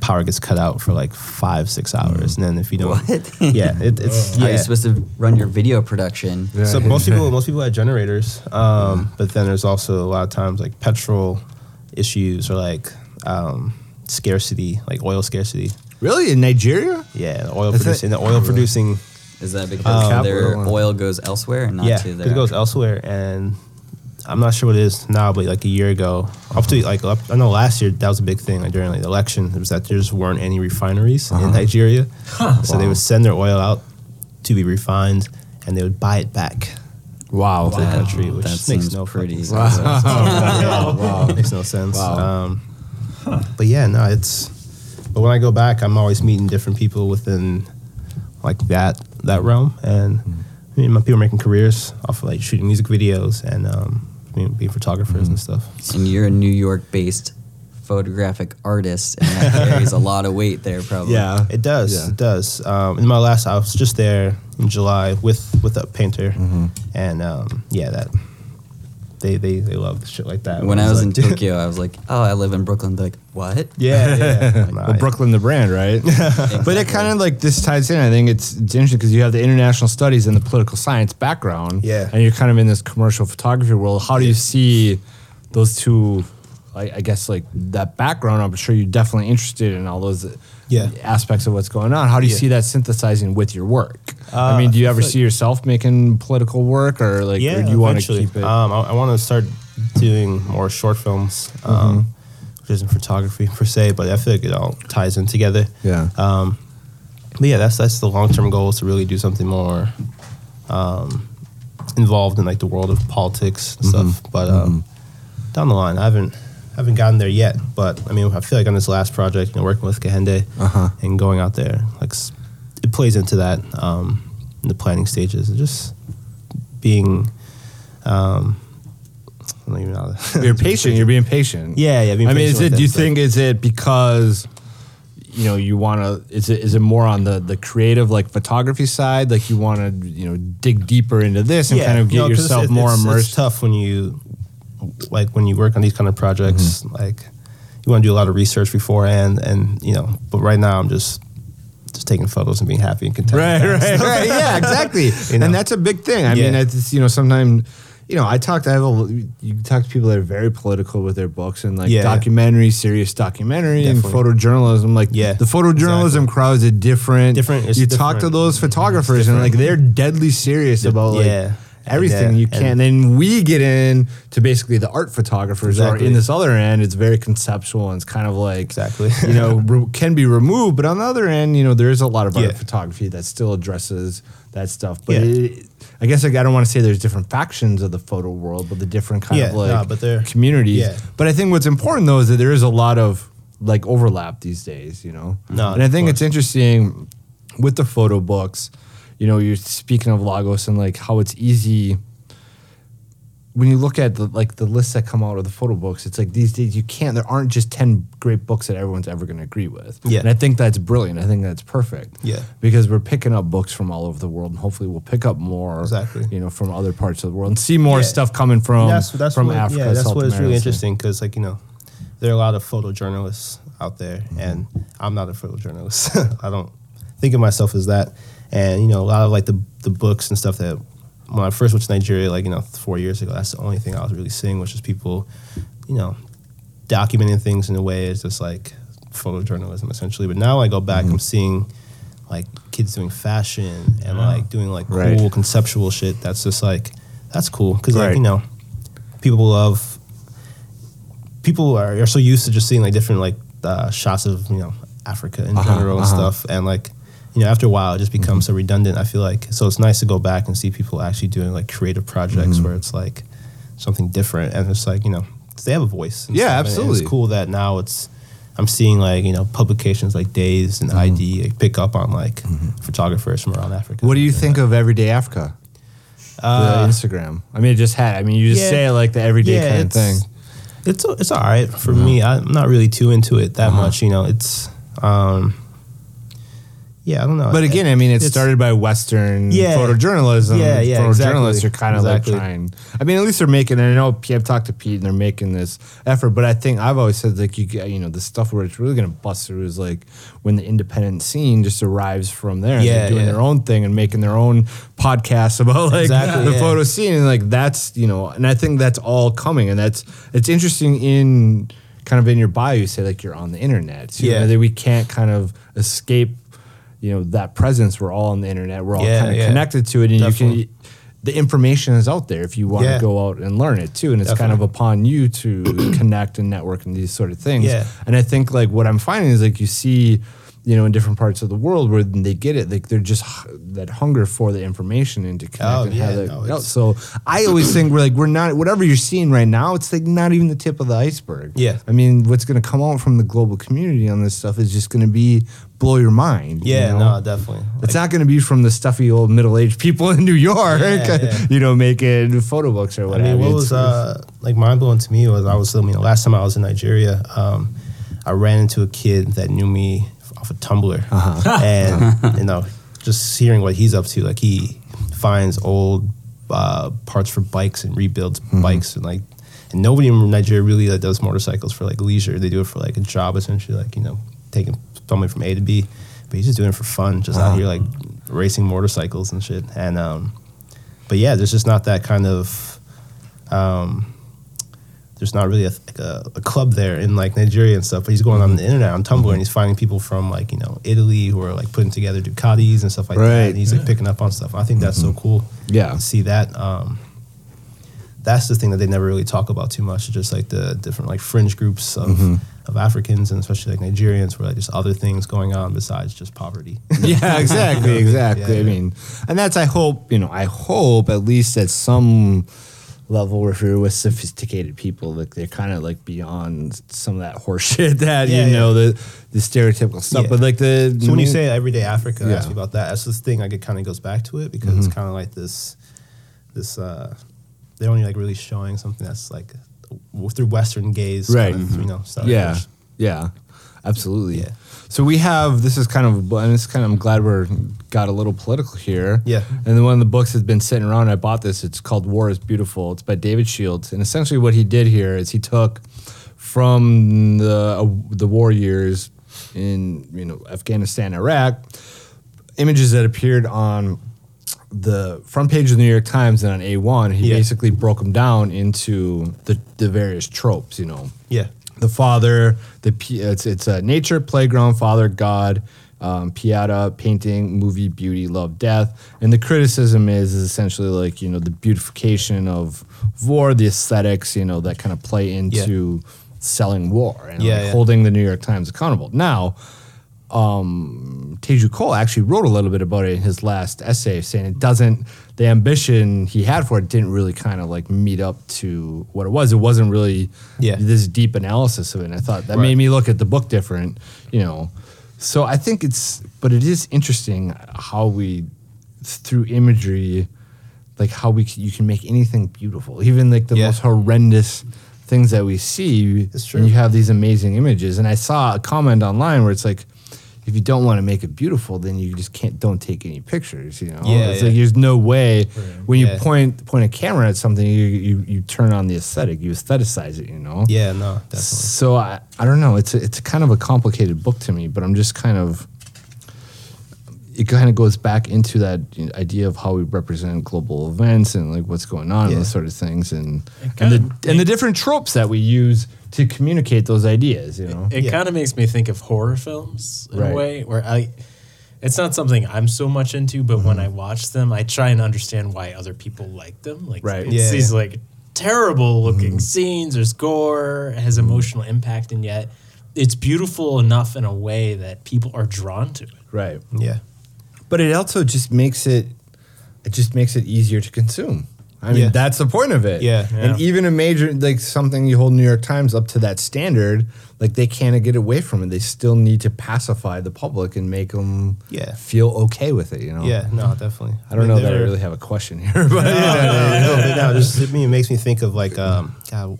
power gets cut out for like five six hours and then if you don't What? yeah it, it's How yeah you're supposed to run your video production? Yeah. so most people most people had generators um, but then there's also a lot of times like petrol issues or like um, scarcity like oil scarcity Really in Nigeria? yeah, oil Is it- producing the oil producing. Is that because Um, their oil goes elsewhere and not yeah, to 'cause their it goes elsewhere, and I'm not sure what it is now, but like a year ago, up to like up, I know last year that was a big thing like during like the election. It was that there just weren't any refineries Uh-huh. in Nigeria, so they would send their oil out to be refined, and they would buy it back Wow. to the country, which that makes no pretty- fucking sense. wow. makes no sense. Wow. Um, But yeah, no, it's. But when I go back, I'm always meeting different people within like that that realm, and I mean, my people are making careers off of like shooting music videos and um, being, being photographers and stuff. and you're a New York based photographic artist and that carries a lot of weight there probably. Yeah. It does. Yeah. It does. Um, in my last, I was just there in July with with a painter, Mm-hmm. and um, yeah, that they they they love shit like that. When I was in like, Tokyo, I was like, "Oh, I live in Brooklyn." They're like, "What?" yeah, yeah. Nah, Well, Brooklyn, the brand, right? But it kind of like this ties in. I think it's, it's interesting because you have the international studies and the political science background. Yeah. And you're kind of in this commercial photography world. How do you see those two? I, I guess like that background. I'm sure you're definitely interested in all those Yeah. aspects of what's going on. How do you Yeah. see that synthesizing with your work? I Uh, mean, do you ever feel see yourself making political work, or like, yeah, or do you want to keep it? Um, I, I want to start doing more short films, um, Mm-hmm. which isn't photography per se, but I feel like it all ties in together. yeah. Um, but yeah, that's that's the long term goal is to really do something more um, involved in like the world of politics and Mm-hmm. stuff. But um, down the line, I haven't haven't gotten there yet. But I mean, I feel like on this last project, you know, working with Kehinde Uh-huh. and going out there, like it plays into that um, in the planning stages and just being. Um, I don't even know. You're patient. You're being patient. Yeah, yeah. being I mean, is it? Do you think is it because you know you want to? Is it is it more on the the creative like photography side? Like you want to you know dig deeper into this and kind of get no, yourself it- more it's, immersed. It's tough when you like when you work on these kind of projects. Mm-hmm. Like you want to do a lot of research beforehand, and you know. But right now, I'm just just taking photos and being happy and content. Right, right, right. Yeah, exactly. You know? And that's a big thing. I mean, it's you know sometimes you know, I talked. I have a. You talk to people that are very political with their books and like Yeah. documentary, serious documentary, Definitely. and photojournalism. Like, Yeah, the photojournalism exactly. crowd is a different. Different- You talk to those photographers and like they're deadly serious about like yeah. Everything. Yeah, You can't. Then we get in to basically the art photographers, Exactly. in this other end, it's very conceptual and it's kind of like Exactly. you know re- can be removed. But on the other end, you know, there is a lot of art Yeah. photography that still addresses that stuff. But Yeah. it, I guess like I don't want to say there's different factions of the photo world, but the different kind of like nah, but communities. yeah. But I think what's important though is that there is a lot of like overlap these days, you know. No, and I think it's interesting with the photo books. You know, you're speaking of Lagos and like how it's easy when you look at the like the lists that come out of the photo books, it's like these days you can't. There aren't just ten great books that everyone's ever going to agree with. Yeah. and I think that's brilliant. I think that's perfect. Yeah. because we're picking up books from all over the world, and hopefully we'll pick up more. Exactly. You know, from other parts of the world and see more Yeah. stuff coming from that's that's from what, Africa. Yeah, that's South what is really interesting because like you know, there are a lot of photojournalists out there, Mm-hmm. and I'm not a photojournalist. I don't think of myself as that. And you know, a lot of like the the books and stuff that when I first went to Nigeria, like you know, four years ago, that's the only thing I was really seeing, was just people, you know, documenting things in a way is just like photojournalism essentially. But now I go back, Mm-hmm. I'm seeing like kids doing fashion and like doing like Right. cool conceptual shit. That's just like that's cool because Right. like you know, people love. People are, are so used to just seeing like different like uh, shots of you know Africa in Uh-huh, general and uh-huh. stuff, and like you know after a while it just becomes so redundant. I feel like so it's nice to go back and see people actually doing like creative projects Mm-hmm. where it's like something different and it's like you know they have a voice. Yeah, stuff, absolutely. it's cool that now it's. I'm seeing like you know publications like Dazed and Mm-hmm. ID like, pick up on like photographers from around Africa. What do you think of Everyday Africa? Uh, the Instagram. I mean, it just had. I mean, you just yeah. say it like the everyday kind of thing. It's it's all right for me. I'm not really too into it that Uh-huh. much. You know, it's um, yeah, I don't know. But again, I mean, it It's- started by Western Yeah. photojournalism. Yeah, yeah, Photojournalists exactly. are kind of Exactly. like trying. I mean, at least they're making. And I know P- I've talked to Pete, and they're making this effort. But I think I've always said like you get, you know, the stuff where it's really going to bust through is like when the independent scene just arrives from there. and Yeah, they're doing yeah. their own thing and making their own podcasts about like Exactly, the yeah. photo scene, and like that's you know, and I think that's all coming, and that's it's interesting in kind of in your bio. You say like you're on the internet, so, you Yeah. know, that we can't kind of escape you know that presence we're all on the internet we're all Yeah, kind of yeah. connected to it and Definitely. you can the information is out there if you want Yeah. to go out and learn it too and it's kind of upon you to connect and network and these sort of things and i think like what i'm finding is like you see you know in different parts of the world where they get it like they're just that hunger for the information and to connect Oh, and have yeah, that no, so i always think we're like we're not whatever you're seeing right now it's like not even the tip of the iceberg Yeah. i mean what's going to come out from the global community on this stuff is just going to be blow your mind you yeah, know? no, definitely. It's Like, not going to be from the stuffy old middle aged people in New York, Yeah, yeah. you know, making photo books or whatever. I mean, what It's- was uh, like mind blowing to me was I was, I mean, the last time I was in Nigeria, um, I ran into a kid that knew me off of Tumblr, Uh-huh. and you know, just hearing what he's up to, like he finds old uh, parts for bikes and rebuilds Mm-hmm. bikes, and like, and nobody in Nigeria really like, does motorcycles for like leisure. They do it for like a job, essentially, like you know, taking somebody from A to B. But he's just doing it for fun, just Uh-huh. out here like racing motorcycles and shit. And um, but yeah, there's just not that kind of um, there's not really a, like a, a club there in like Nigeria and stuff. But he's going on the internet on Tumblr mm-hmm. and he's finding people from like you know Italy who are like putting together Ducatis and stuff like that. And he's like picking up on stuff. I think that's so mm-hmm. cool. Yeah. to see that. Um, that's the thing that they never really talk about too much. Just like the different like fringe groups of, mm-hmm. of Africans and especially like Nigerians, where like there's other things going on besides just poverty. yeah, exactly, exactly. Yeah, I yeah. mean, and that's I hope you know. I hope at least at some level, if you're with sophisticated people, like they're kind of like beyond some of that horseshit that Yeah, you yeah. know the the stereotypical stuff. Yeah. But like the So when you say everyday Africa, Yeah. ask me about that. That's this thing. Like it kind of goes back to it because Mm-hmm. it's kind of like this, this. uh They're only like really showing something that's like w- through Western gaze, Right. Kind of, you know, stuff. Yeah, yeah, absolutely. Yeah. So we have this is kind of and it's kind of I'm glad we're got a little political here. Yeah. And then one of the books has been sitting around. I bought this. It's called War is Beautiful. It's by David Shields. And essentially what he did here is he took from the uh, the war years in you know Afghanistan, Iraq, images that appeared on the front page of the New York Times and on A1, he Yeah. basically broke them down into the, the various tropes, you know. Yeah. The father, the it's it's a nature, playground, father, God, um, Pieta, painting, movie, beauty, love, death, and the criticism is is essentially like you know the beautification of war, the aesthetics, you know that kind of play into selling war and Yeah, like, yeah. holding the New York Times accountable. Now, um, Teju Cole actually wrote a little bit about it in his last essay, saying it doesn't, the ambition he had for it didn't really kind of like meet up to what it was. It wasn't really Yeah. this deep analysis of it. And I thought that Right. made me look at the book different, you know. So I think it's, but it is interesting how we, through imagery, like how we you can make anything beautiful, even like the Yeah. most horrendous things that we see. It's true. And you have these amazing images. And I saw a comment online where it's like, if you don't want to make it beautiful, then you just can't. Don't take any pictures. You know, Yeah, it's yeah. like there's no way when you Yeah. point point a camera at something, you, you you turn on the aesthetic, you aestheticize it. You know. Yeah, no, definitely. So I, I don't know. It's a, it's kind of a complicated book to me, but I'm just kind of. It kind of goes back into that you know, idea of how we represent global events and like what's going on and those sort of things, and and kinda the and the different tropes that we use to communicate those ideas. You know. It Yeah. kind of makes me think of horror films in Right. a way where I. It's not something I'm so much into, but when mm-hmm. I watch them, I try and understand why other people like them. Like, Right. it's Yeah, these like terrible looking mm-hmm. scenes. There's gore, it has mm-hmm. emotional impact, and yet it's beautiful enough in a way that people are drawn to it. Right. yeah. But it also just makes it it just makes it easier to consume. I mean, Yeah. that's the point of it. Yeah. And even a major like something you hold New York Times up to that standard, like they can't get away from it. They still need to pacify the public and make them Yeah. feel okay with it, you know. Yeah, no, definitely. I don't know that I really have a question here, but no, but no, just I mean, it makes me think of like um, God,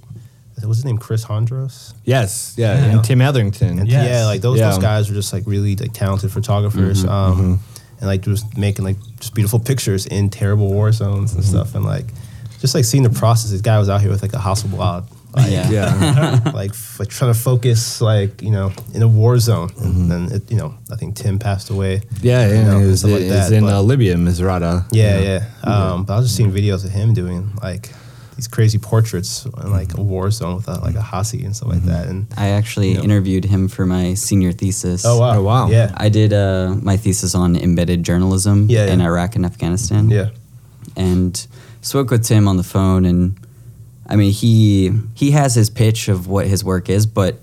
what's his name? Chris Hondros. yes, yeah, Yeah. and Tim Hetherington. And Yes. yeah, like those Yeah. those guys were just like really like talented photographers. um, and like just making like just beautiful pictures in terrible war zones and stuff, and like just like seeing the process. This guy was out here with like a Hasselblad. Like, Yeah. Yeah. like, f- like trying to focus like you know in a war zone, and then it, you know I think Tim passed away. Yeah, you yeah, know, he and was, stuff he like was that, in but- uh, Libya, Misrata. Yeah, yeah. Um, but I was just seeing videos of him doing like these crazy portraits in like a war zone with a, like a Hassy and stuff like that. And I actually Yeah. interviewed him for my senior thesis. oh wow, Oh, wow. yeah, I did uh, my thesis on embedded journalism Yeah, in. Iraq and Afghanistan. yeah, and spoke with Tim on the phone and I mean he he has his pitch of what his work is but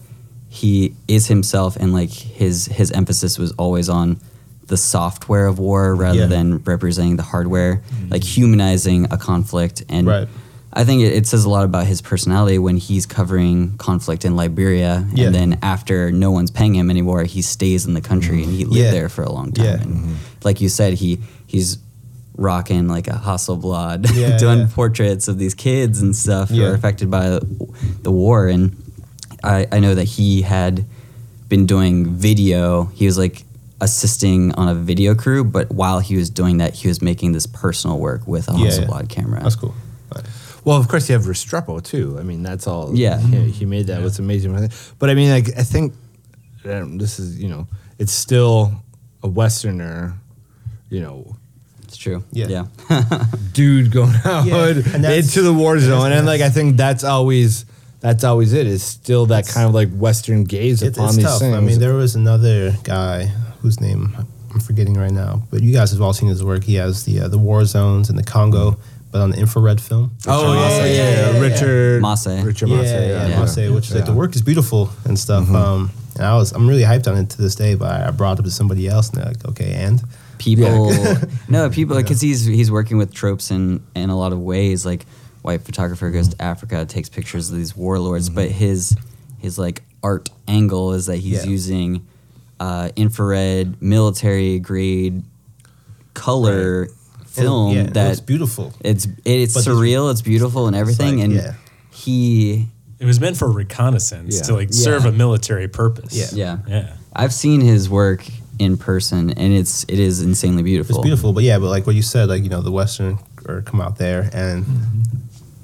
he is himself and like his his emphasis was always on the software of war rather Yeah. than representing the hardware like humanizing a conflict and Right. I think it, it says a lot about his personality when he's covering conflict in Liberia Yeah. and then after no one's paying him anymore he stays in the country and he lived Yeah. there for a long time Yeah. and mm-hmm. like you said he he's rocking like a Hasselblad Yeah, doing portraits of these kids and stuff who are affected by the war and I, I know that he had been doing video he was like assisting on a video crew but while he was doing that he was making this personal work with a Yeah, yeah. Hasselblad camera that's cool. Right. Well, of course, you have Restrepo too. I mean, that's all. Yeah. he, he made that. What's amazing, but I mean, like, I think um, this is, you know, it's still a Westerner, you know, it's true Yeah. yeah dude going out Yeah, into the war zone, and like, I think that's always that's always it. Is still that kind of like Western gaze It's, upon it's these tough. things. I mean, there was another guy whose name I'm forgetting right now, but you guys have all seen his work. He has the uh, the war zones in the Congo, but on the infrared film. oh yeah, yeah, yeah, Yeah, yeah, Richard Mosse. Richard yeah, Mosse, yeah, yeah, yeah, Mosse, which is like the work is beautiful and stuff. Um, and I was I'm really hyped on it to this day, but I, I brought it up to somebody else, and they're like, okay, and? People no people because he's he's working with tropes in in a lot of ways like white photographer goes to africa takes pictures of these warlords but his his like art angle is that he's Yeah. using uh, infrared military grade color Oh, film yeah, that looks beautiful. it's it's But surreal it's beautiful and everything like, and yeah. he It was meant for reconnaissance Yeah. to like Yeah. serve a military purpose. Yeah. yeah Yeah. i've seen his work in person and it's it is insanely beautiful It's beautiful, but yeah, but like what you said, like you know, the Western or come out there, and mm-hmm.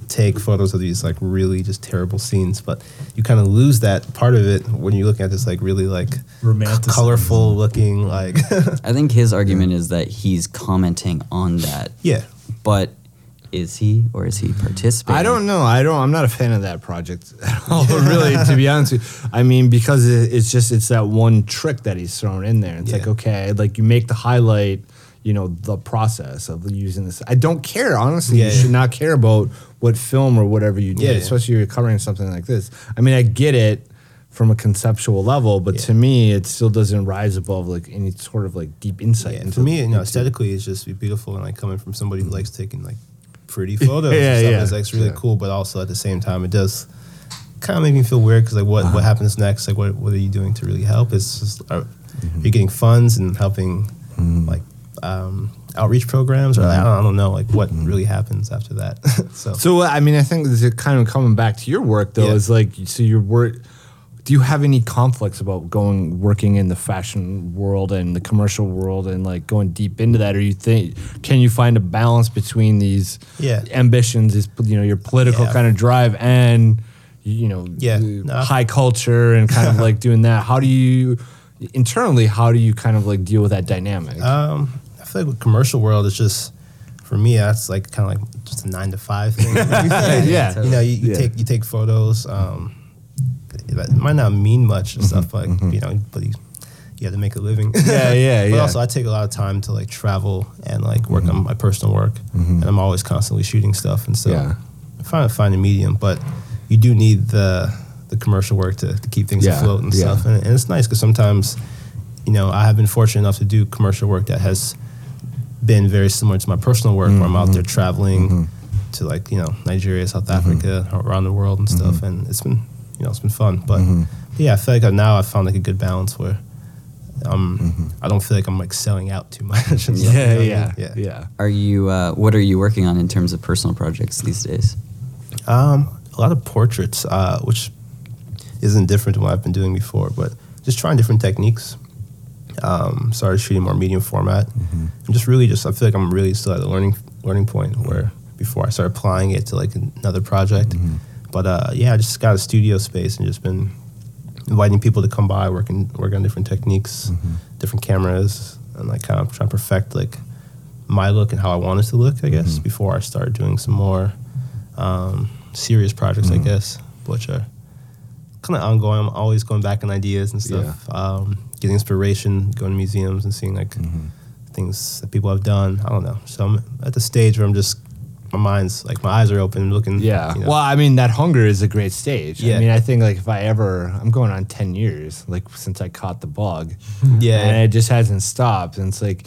Take photos of these like really just terrible scenes, but you kind of lose that part of it when you look at this like really like Romanticism. colorful looking like I think his argument is that he's commenting on that, yeah but is he or is he participating? I don't know. I don't. I'm not a fan of that project at all. really, to be honest with you. I mean, because it, it's just it's that one trick that he's thrown in there. It's like okay, like you make the highlight. You know the process of using this. I don't care honestly. Yeah, you yeah. should not care about what film or whatever you did, Yeah, especially if you're covering something like this. I mean, I get it from a conceptual level, but to me, it still doesn't rise above like any sort of like deep insight. yeah for me you know aesthetically it's just beautiful and like coming from somebody who likes taking like pretty photos Yeah, and stuff yeah. it's like really cool but also at the same time it does kind of make me feel weird because like what Uh-huh. what happens next like what what are you doing to really help it's just are, Mm-hmm. you're getting funds and helping like um, outreach programs or I, don't, I don't know like what really happens after that so, So I mean, I think this is kind of coming back to your work though. Yeah. Is like so your work. Do you have any conflicts about going working in the fashion world and the commercial world and like going deep into that, or you think can you find a balance between these Yeah. ambitions, is you know your political Yeah. kind of drive and you know Yeah. No. high culture and kind of like doing that? How do you internally? How do you kind of like deal with that dynamic? Um, feel like with commercial world, it's just for me. That's like kind of like just a nine to five thing. Yeah. you know, you, you Yeah. take you take photos. Um, it might not mean much and stuff, like you know, but you, you have to make a living. Mm-hmm, Yeah, yeah, but yeah. also, I take a lot of time to like travel and like work on my personal work, and I'm always constantly shooting stuff, and so Mm-hmm. Yeah. I find find a medium, but you do need the the commercial work to, to keep things Yeah, afloat and yeah. stuff, and, and it's nice because sometimes you know, I have been fortunate enough to do commercial work that has been very similar to my personal work, where I'm out there Mm-hmm. traveling to like you know Nigeria, South Africa, around the world and stuff, Mm-hmm. and it's been you know it's been fun. But yeah, I feel like now I've found like a good balance where um I don't feel like I'm like selling out too much. and stuff, you know Mm-hmm. yeah, what I mean? yeah, yeah, yeah. Are you? Uh, what are you working on in terms of personal projects these days? Um, a lot of portraits, uh, which isn't different than what I've been doing before, but just trying different techniques. Um, started shooting more medium format, and just really just I feel like I'm really still at the learning learning point where before I start applying it to like another project. But uh, yeah, I just got a studio space and just been inviting people to come by, working work on different techniques, different cameras, and like kind of trying to perfect like my look and how I want it to look. I guess before I start doing some more um, serious projects, I guess, which are kind of ongoing. I'm always going back on ideas and stuff, um, getting inspiration, going to museums and seeing like things that people have done. I don't know. So I'm at the stage where I'm just my mind's like my eyes are open, looking. Yeah. you know. Well, I mean, that hunger is a great stage. Yeah. I mean, I think like if I ever, I'm going on 10 years, like since I caught the bug. Yeah. And it just hasn't stopped. And it's like,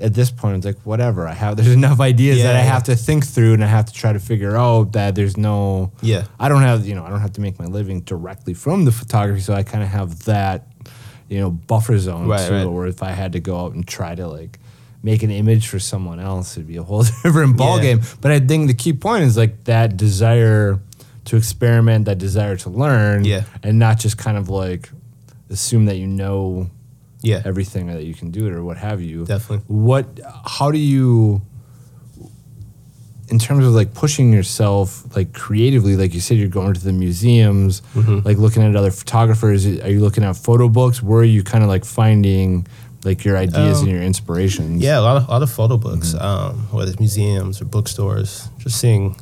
at this point, it's like, whatever. I have, there's enough ideas that I Yeah. have to think through and I have to try to figure out that there's no, Yeah. I don't have, you know, I don't have to make my living directly from the photography. So I kind of have that, you know, buffer zone Right, too, right. where if I had to go out and try to like, make an image for someone else, it'd be a whole different ball Yeah. game. But I think the key point is like that desire to experiment, that desire to learn, Yeah. and not just kind of like assume that you know yeah, everything that you can do it or what have you. Definitely. What? How do you? In terms of like pushing yourself, like creatively, like you said, you're going to the museums, Mm-hmm. like looking at other photographers. Are you looking at photo books? Where are you kind of like finding like your ideas Um, and your inspirations? Yeah, a lot of a lot of photo books, um, whether it's museums or bookstores, just seeing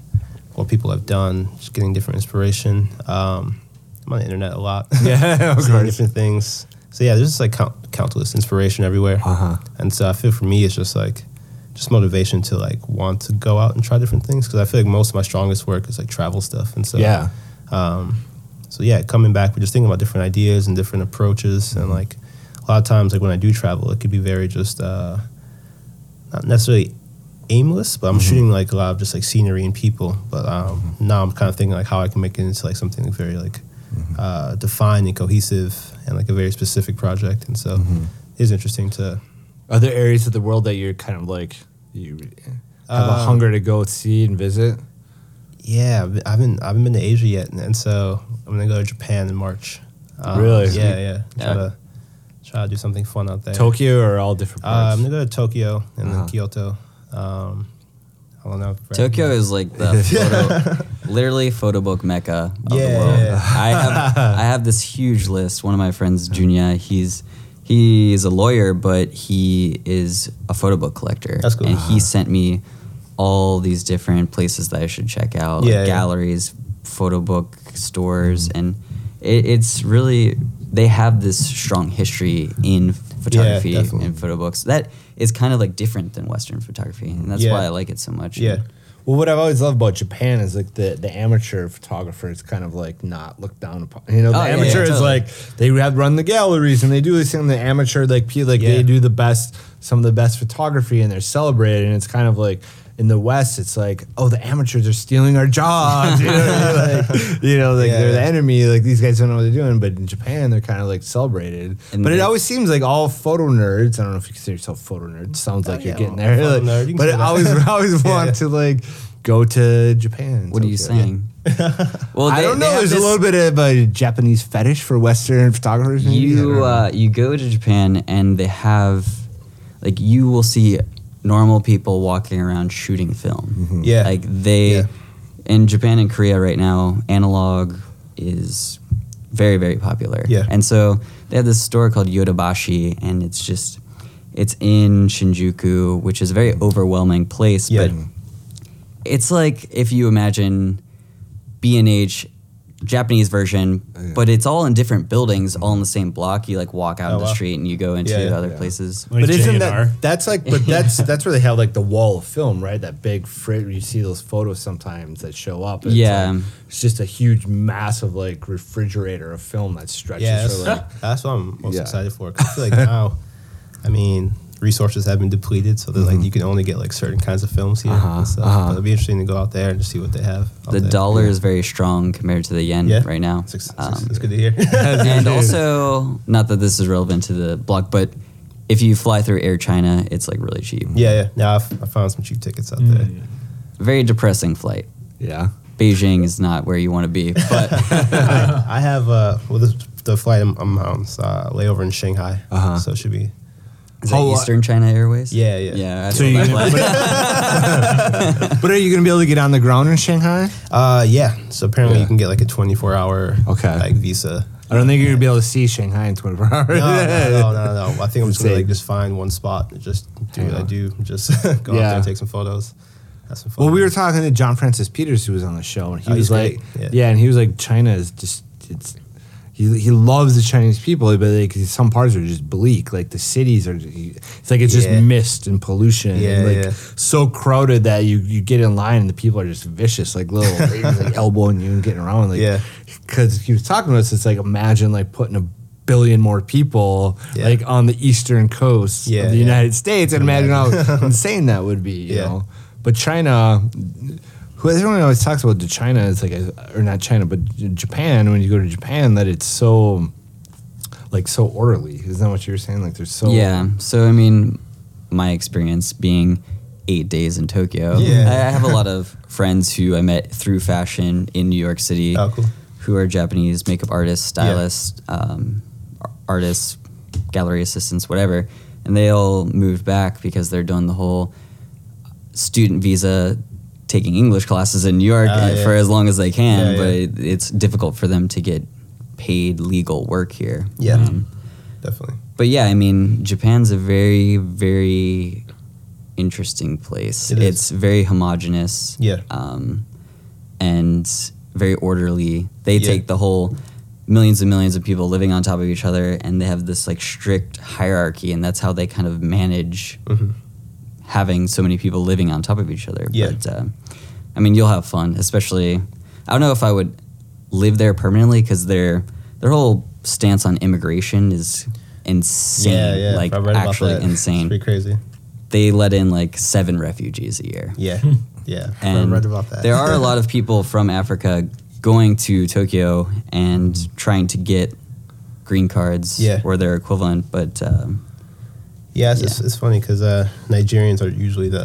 what people have done, just getting different inspiration. Um, I'm on the internet a lot. Yeah, of course. different things. So yeah, there's just like count, countless inspiration everywhere. Uh-huh. And so I feel for me, it's just like just motivation to like want to go out and try different things because I feel like most of my strongest work is like travel stuff. And so yeah. um, so yeah, coming back, we're just thinking about different ideas and different approaches, and like a lot of times, like when I do travel, it could be very just uh, not necessarily aimless, but I'm shooting like a lot of just like scenery and people. But um, now I'm kind of thinking like how I can make it into like something very like uh, defined and cohesive and like a very specific project. And so it's interesting to Are there areas of the world that you're kind of like you have a Um, hunger to go see and visit? yeah, I've been- I haven't I haven't been to Asia yet, and, and so I'm gonna go to Japan in March. Um, Really? Yeah, yeah. Try Yeah. to try to do something fun out there. Tokyo or all different Uh. I'm gonna go to Tokyo and Uh-huh. then Kyoto. Um, I don't know. Tokyo is like the photo, literally photo book mecca of Yeah, the world. yeah, yeah. I have I have this huge list. One of my friends, Junya, he's he's a lawyer, but he is a photo book collector. That's cool. And he uh-huh. sent me all these different places that I should check out, Yeah, like yeah. galleries, photo book stores, mm-hmm. and it, it's really they have this strong history in photography definitely. and photo books that is kind of like different than Western photography, and that's Yeah. why I like it so much. Yeah. Well, what I've always loved about Japan is like the, the amateur photographer is kind of like not looked down upon. You know, the Oh, yeah, amateur yeah, is totally. like they have run the galleries and they do this thing. The amateur like pe- like Yeah. they do the best, some of the best photography and they're celebrated. And it's kind of like in the West, it's like oh the amateurs are stealing our jobs. You know, like, you know, like Yeah, they're the enemy. Like these guys don't know what they're doing. But in Japan, they're kind of like celebrated. And but it always seems like all photo nerds. I don't know if you consider yourself photo nerd. Sounds like Oh, you're yeah, getting I'm there. Like, nerd. You but I always I always want yeah. to like go to Japan. What are you Tokyo. saying? well, I don't know. There's this- a little bit of a Japanese fetish for Western photographers. maybe? You uh, you go to Japan and they have like you will see normal people walking around shooting film. Mm-hmm. Yeah. Like they Yeah. in Japan and Korea right now, analog is very very popular. Yeah. And so they have this store called Yodobashi, and it's just it's in Shinjuku, which is a very overwhelming place. Yeah. But it's like if you imagine B and H Japanese version, oh, Yeah. but it's all in different buildings, all in the same block. You like walk out Oh, of the wow. street and you go into Yeah, yeah, other yeah. places. Like but isn't J&R. that that's like but that's that's where they have like the wall of film right that big frit you see those photos sometimes that show up It's Yeah. like- it's just a huge massive like refrigerator of film that stretches Yeah, for that's, like that's what I'm most Yeah. excited for. 'cause I feel like now, I mean, resources have been depleted, so there's like you can only get like certain kinds of films here. Uh-huh, and stuff. uh-huh. But it'll be interesting to go out there and just see what they have. The there. dollar Yeah. is very strong compared to the yen Yeah. right now. It's, it's, Um, it's good to hear. and also, not that this is relevant to the blog, but if you fly through Air China, it's like really cheap. yeah, yeah. Now I've, I found some cheap tickets out there. Very depressing flight. yeah Beijing is not where you want to be, but I have uh, well, this, the flight I'm, I'm on is uh, layover in Shanghai, Uh-huh. so it should be. Is that lo- Eastern China Airways? Yeah, yeah. Yeah. I So feel you that gonna- flight. but are you gonna be able to get on the ground in Shanghai Uh, yeah. So apparently Yeah. you can get like a 24 hour Okay. like visa. I don't think you're gonna be able to see Shanghai in 24 hours No, no, no, no, no. I think I'm just gonna like just find one spot and just do what I do. Just go out Yeah. there and take some photos. Have some fun. Well, we were talking to John Francis Peters, who was on the show, and he Oh, was he's like, great. yeah. Yeah. and he was like, China is just it's. He, he loves the Chinese people, but like some parts are just bleak. Like the cities are, it's like it's just Yeah. mist and pollution, Yeah, and like yeah. so crowded that you, you get in line and the people are just vicious, like little ladies, like elbowing you and getting around. Like, Yeah. because he was talking to us, it's like imagine like putting a billion more people like on the eastern coast of the. United States, and imagine how insane that would be. You know, but China, who everyone always talks about the China is like, or not China, but Japan. When you go to Japan, that it's so, like, so orderly. Isn't that what you were saying? Like, there's so Yeah. So I mean, my experience being eight days in Tokyo. Yeah. I, have a lot of friends who I met through fashion in New York City. Oh, cool. Who are Japanese makeup artists, stylists, um, artists, gallery assistants, whatever, and they all moved back because they're doing the whole student visa, taking English classes in New York uh, yeah. for as long as they can. Yeah, but it, it's difficult for them to get paid legal work here. Yeah. Um, Definitely. but yeah, I mean, Japan's a very, very interesting place. It it's very homogenous. Yeah. Um, and very orderly. They Yeah. take the whole millions and millions of people living on top of each other and they have this like strict hierarchy and that's how they kind of manage Mhm. Having so many people living on top of each other. Yeah. But uh, I mean, you'll have fun, especially. I don't know if I would live there permanently because their their whole stance on immigration is insane. Yeah, yeah. Like I read about actually that. It's insane. pretty crazy. They let in like seven refugees a year. Yeah. Yeah. I And read about that. there are a lot of people from Africa going to Tokyo and trying to get green cards Yeah. or their equivalent, but um, Yeah, it's, It's, Yeah. it's funny because uh, Nigerians are usually the,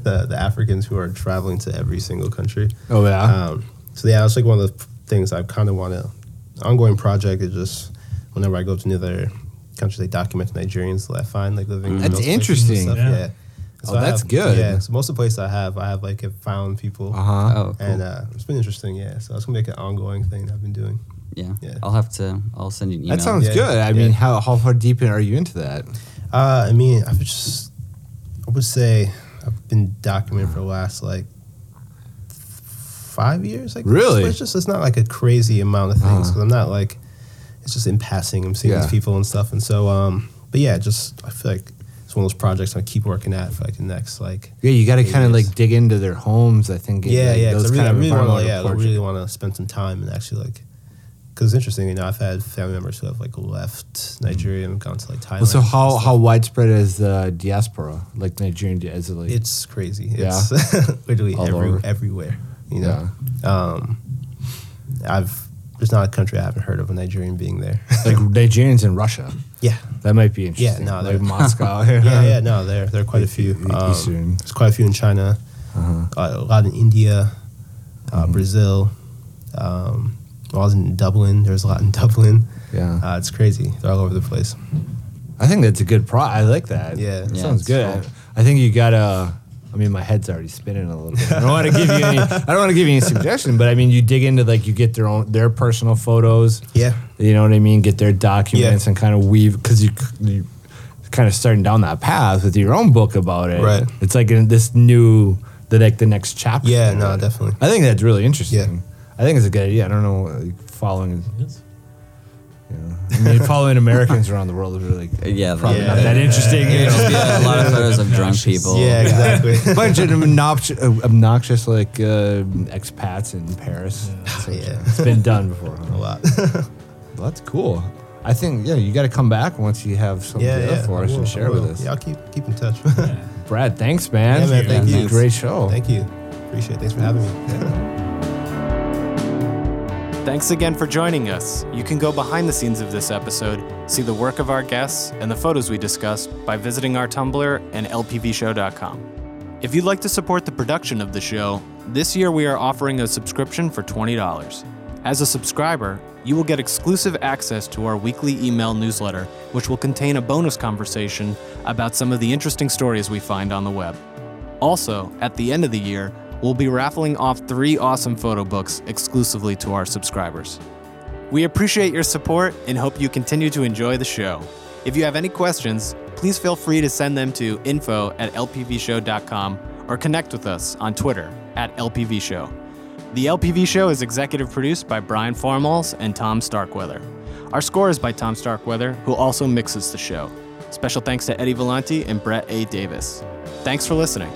the the Africans who are traveling to every single country. Oh yeah. Um, so yeah, it's like one of the things I kind of want to ongoing project is just whenever I go to another country, they document the Nigerians that I find like living. in That's those and interesting. stuff, Yeah. Yeah. So Oh, I that's have- good. Yeah. So most of the places I have, I have like have found people, Uh huh. Oh, cool. and uh, it's been interesting. Yeah. So it's gonna make an ongoing thing I've been doing. yeah. yeah. I'll have to. I'll send you an email. That sounds Yeah, good. I yeah. mean, how how far deep in are you into that? Uh, I mean, I've just, I would say, I've been documenting for the last like five years. Like, Really? so it's just it's not like a crazy amount of things because I'm not like, it's just in passing. I'm seeing Yeah. these people and stuff, and so um, but yeah, just I feel like it's one of those projects I keep working at for like the next like. Yeah, you got to kind of like dig into their homes. I think. Yeah, like, yeah. Those I really, I kind of really want to, yeah, I really want to spend some time and actually like, because it's interesting. You know, I've had family members who have like left Nigeria and gone to like Thailand. Well, so how how widespread is the diaspora, like Nigerian? dia- Is it like It's crazy. Yeah. It's literally All every, over. everywhere. You know, um, I've there's not a country I haven't heard of a Nigerian being there. like Nigerians in Russia? yeah, That might be interesting. Yeah, no, like Moscow. yeah, yeah. No, there there are quite a few. Um, Eastern. there's quite a few in China. Uh-huh. Uh, a lot in India, uh, Mm-hmm. Brazil. Um, I was in Dublin. There's a lot in Dublin. Yeah, Uh, it's crazy. They're all over the place. I think that's a good pro. I like that. Yeah. That Yeah, sounds good. cool. I, I think you gotta. I mean, my head's already spinning a little bit. I don't want to give you any. I don't want to give you any suggestion, but I mean, you dig into like you get their own their personal photos. Yeah. You know what I mean? Get their documents Yeah. and kind of weave because you you kind of starting down that path with your own book about it. Right. It's like in this new the like the next chapter. Yeah, no, definitely. I think that's really interesting. Yeah. I think it's a good idea. I don't know, like, following. Yes. You know, I mean, following Americans around the world is really Yeah, probably that- not that interesting. you know? just be a lot of photos of drunk people. Yeah, exactly. bunch of obnoxious, obnoxious like uh, expats in Paris. So Yeah. It's been done before. a lot. Well, that's cool. I think yeah, you got to come back once you have something yeah, together yeah. for I us will, and share with will. us. Yeah, I'll keep keep in touch. Brad, thanks, man. Yeah, man, thank This is you. a Great show. Thank you. Appreciate it. Thanks for having me. Thanks again for joining us. You can go behind the scenes of this episode, see the work of our guests, and the photos we discussed by visiting our Tumblr and lpvshow.com. If you'd like to support the production of the show, this year we are offering a subscription for $20. As a subscriber, you will get exclusive access to our weekly email newsletter, which will contain a bonus conversation about some of the interesting stories we find on the web. Also, at the end of the year, we'll be raffling off three awesome photo books exclusively to our subscribers. We appreciate your support and hope you continue to enjoy the show. If you have any questions, please feel free to send them to info at lpvshow.com or connect with us on Twitter at lpvshow. The LPV Show is executive produced by Brian Formhals and Tom Starkweather. Our score is by Tom Starkweather, who also mixes the show. Special thanks to Eddie Volante and Brett A. Davis. Thanks for listening.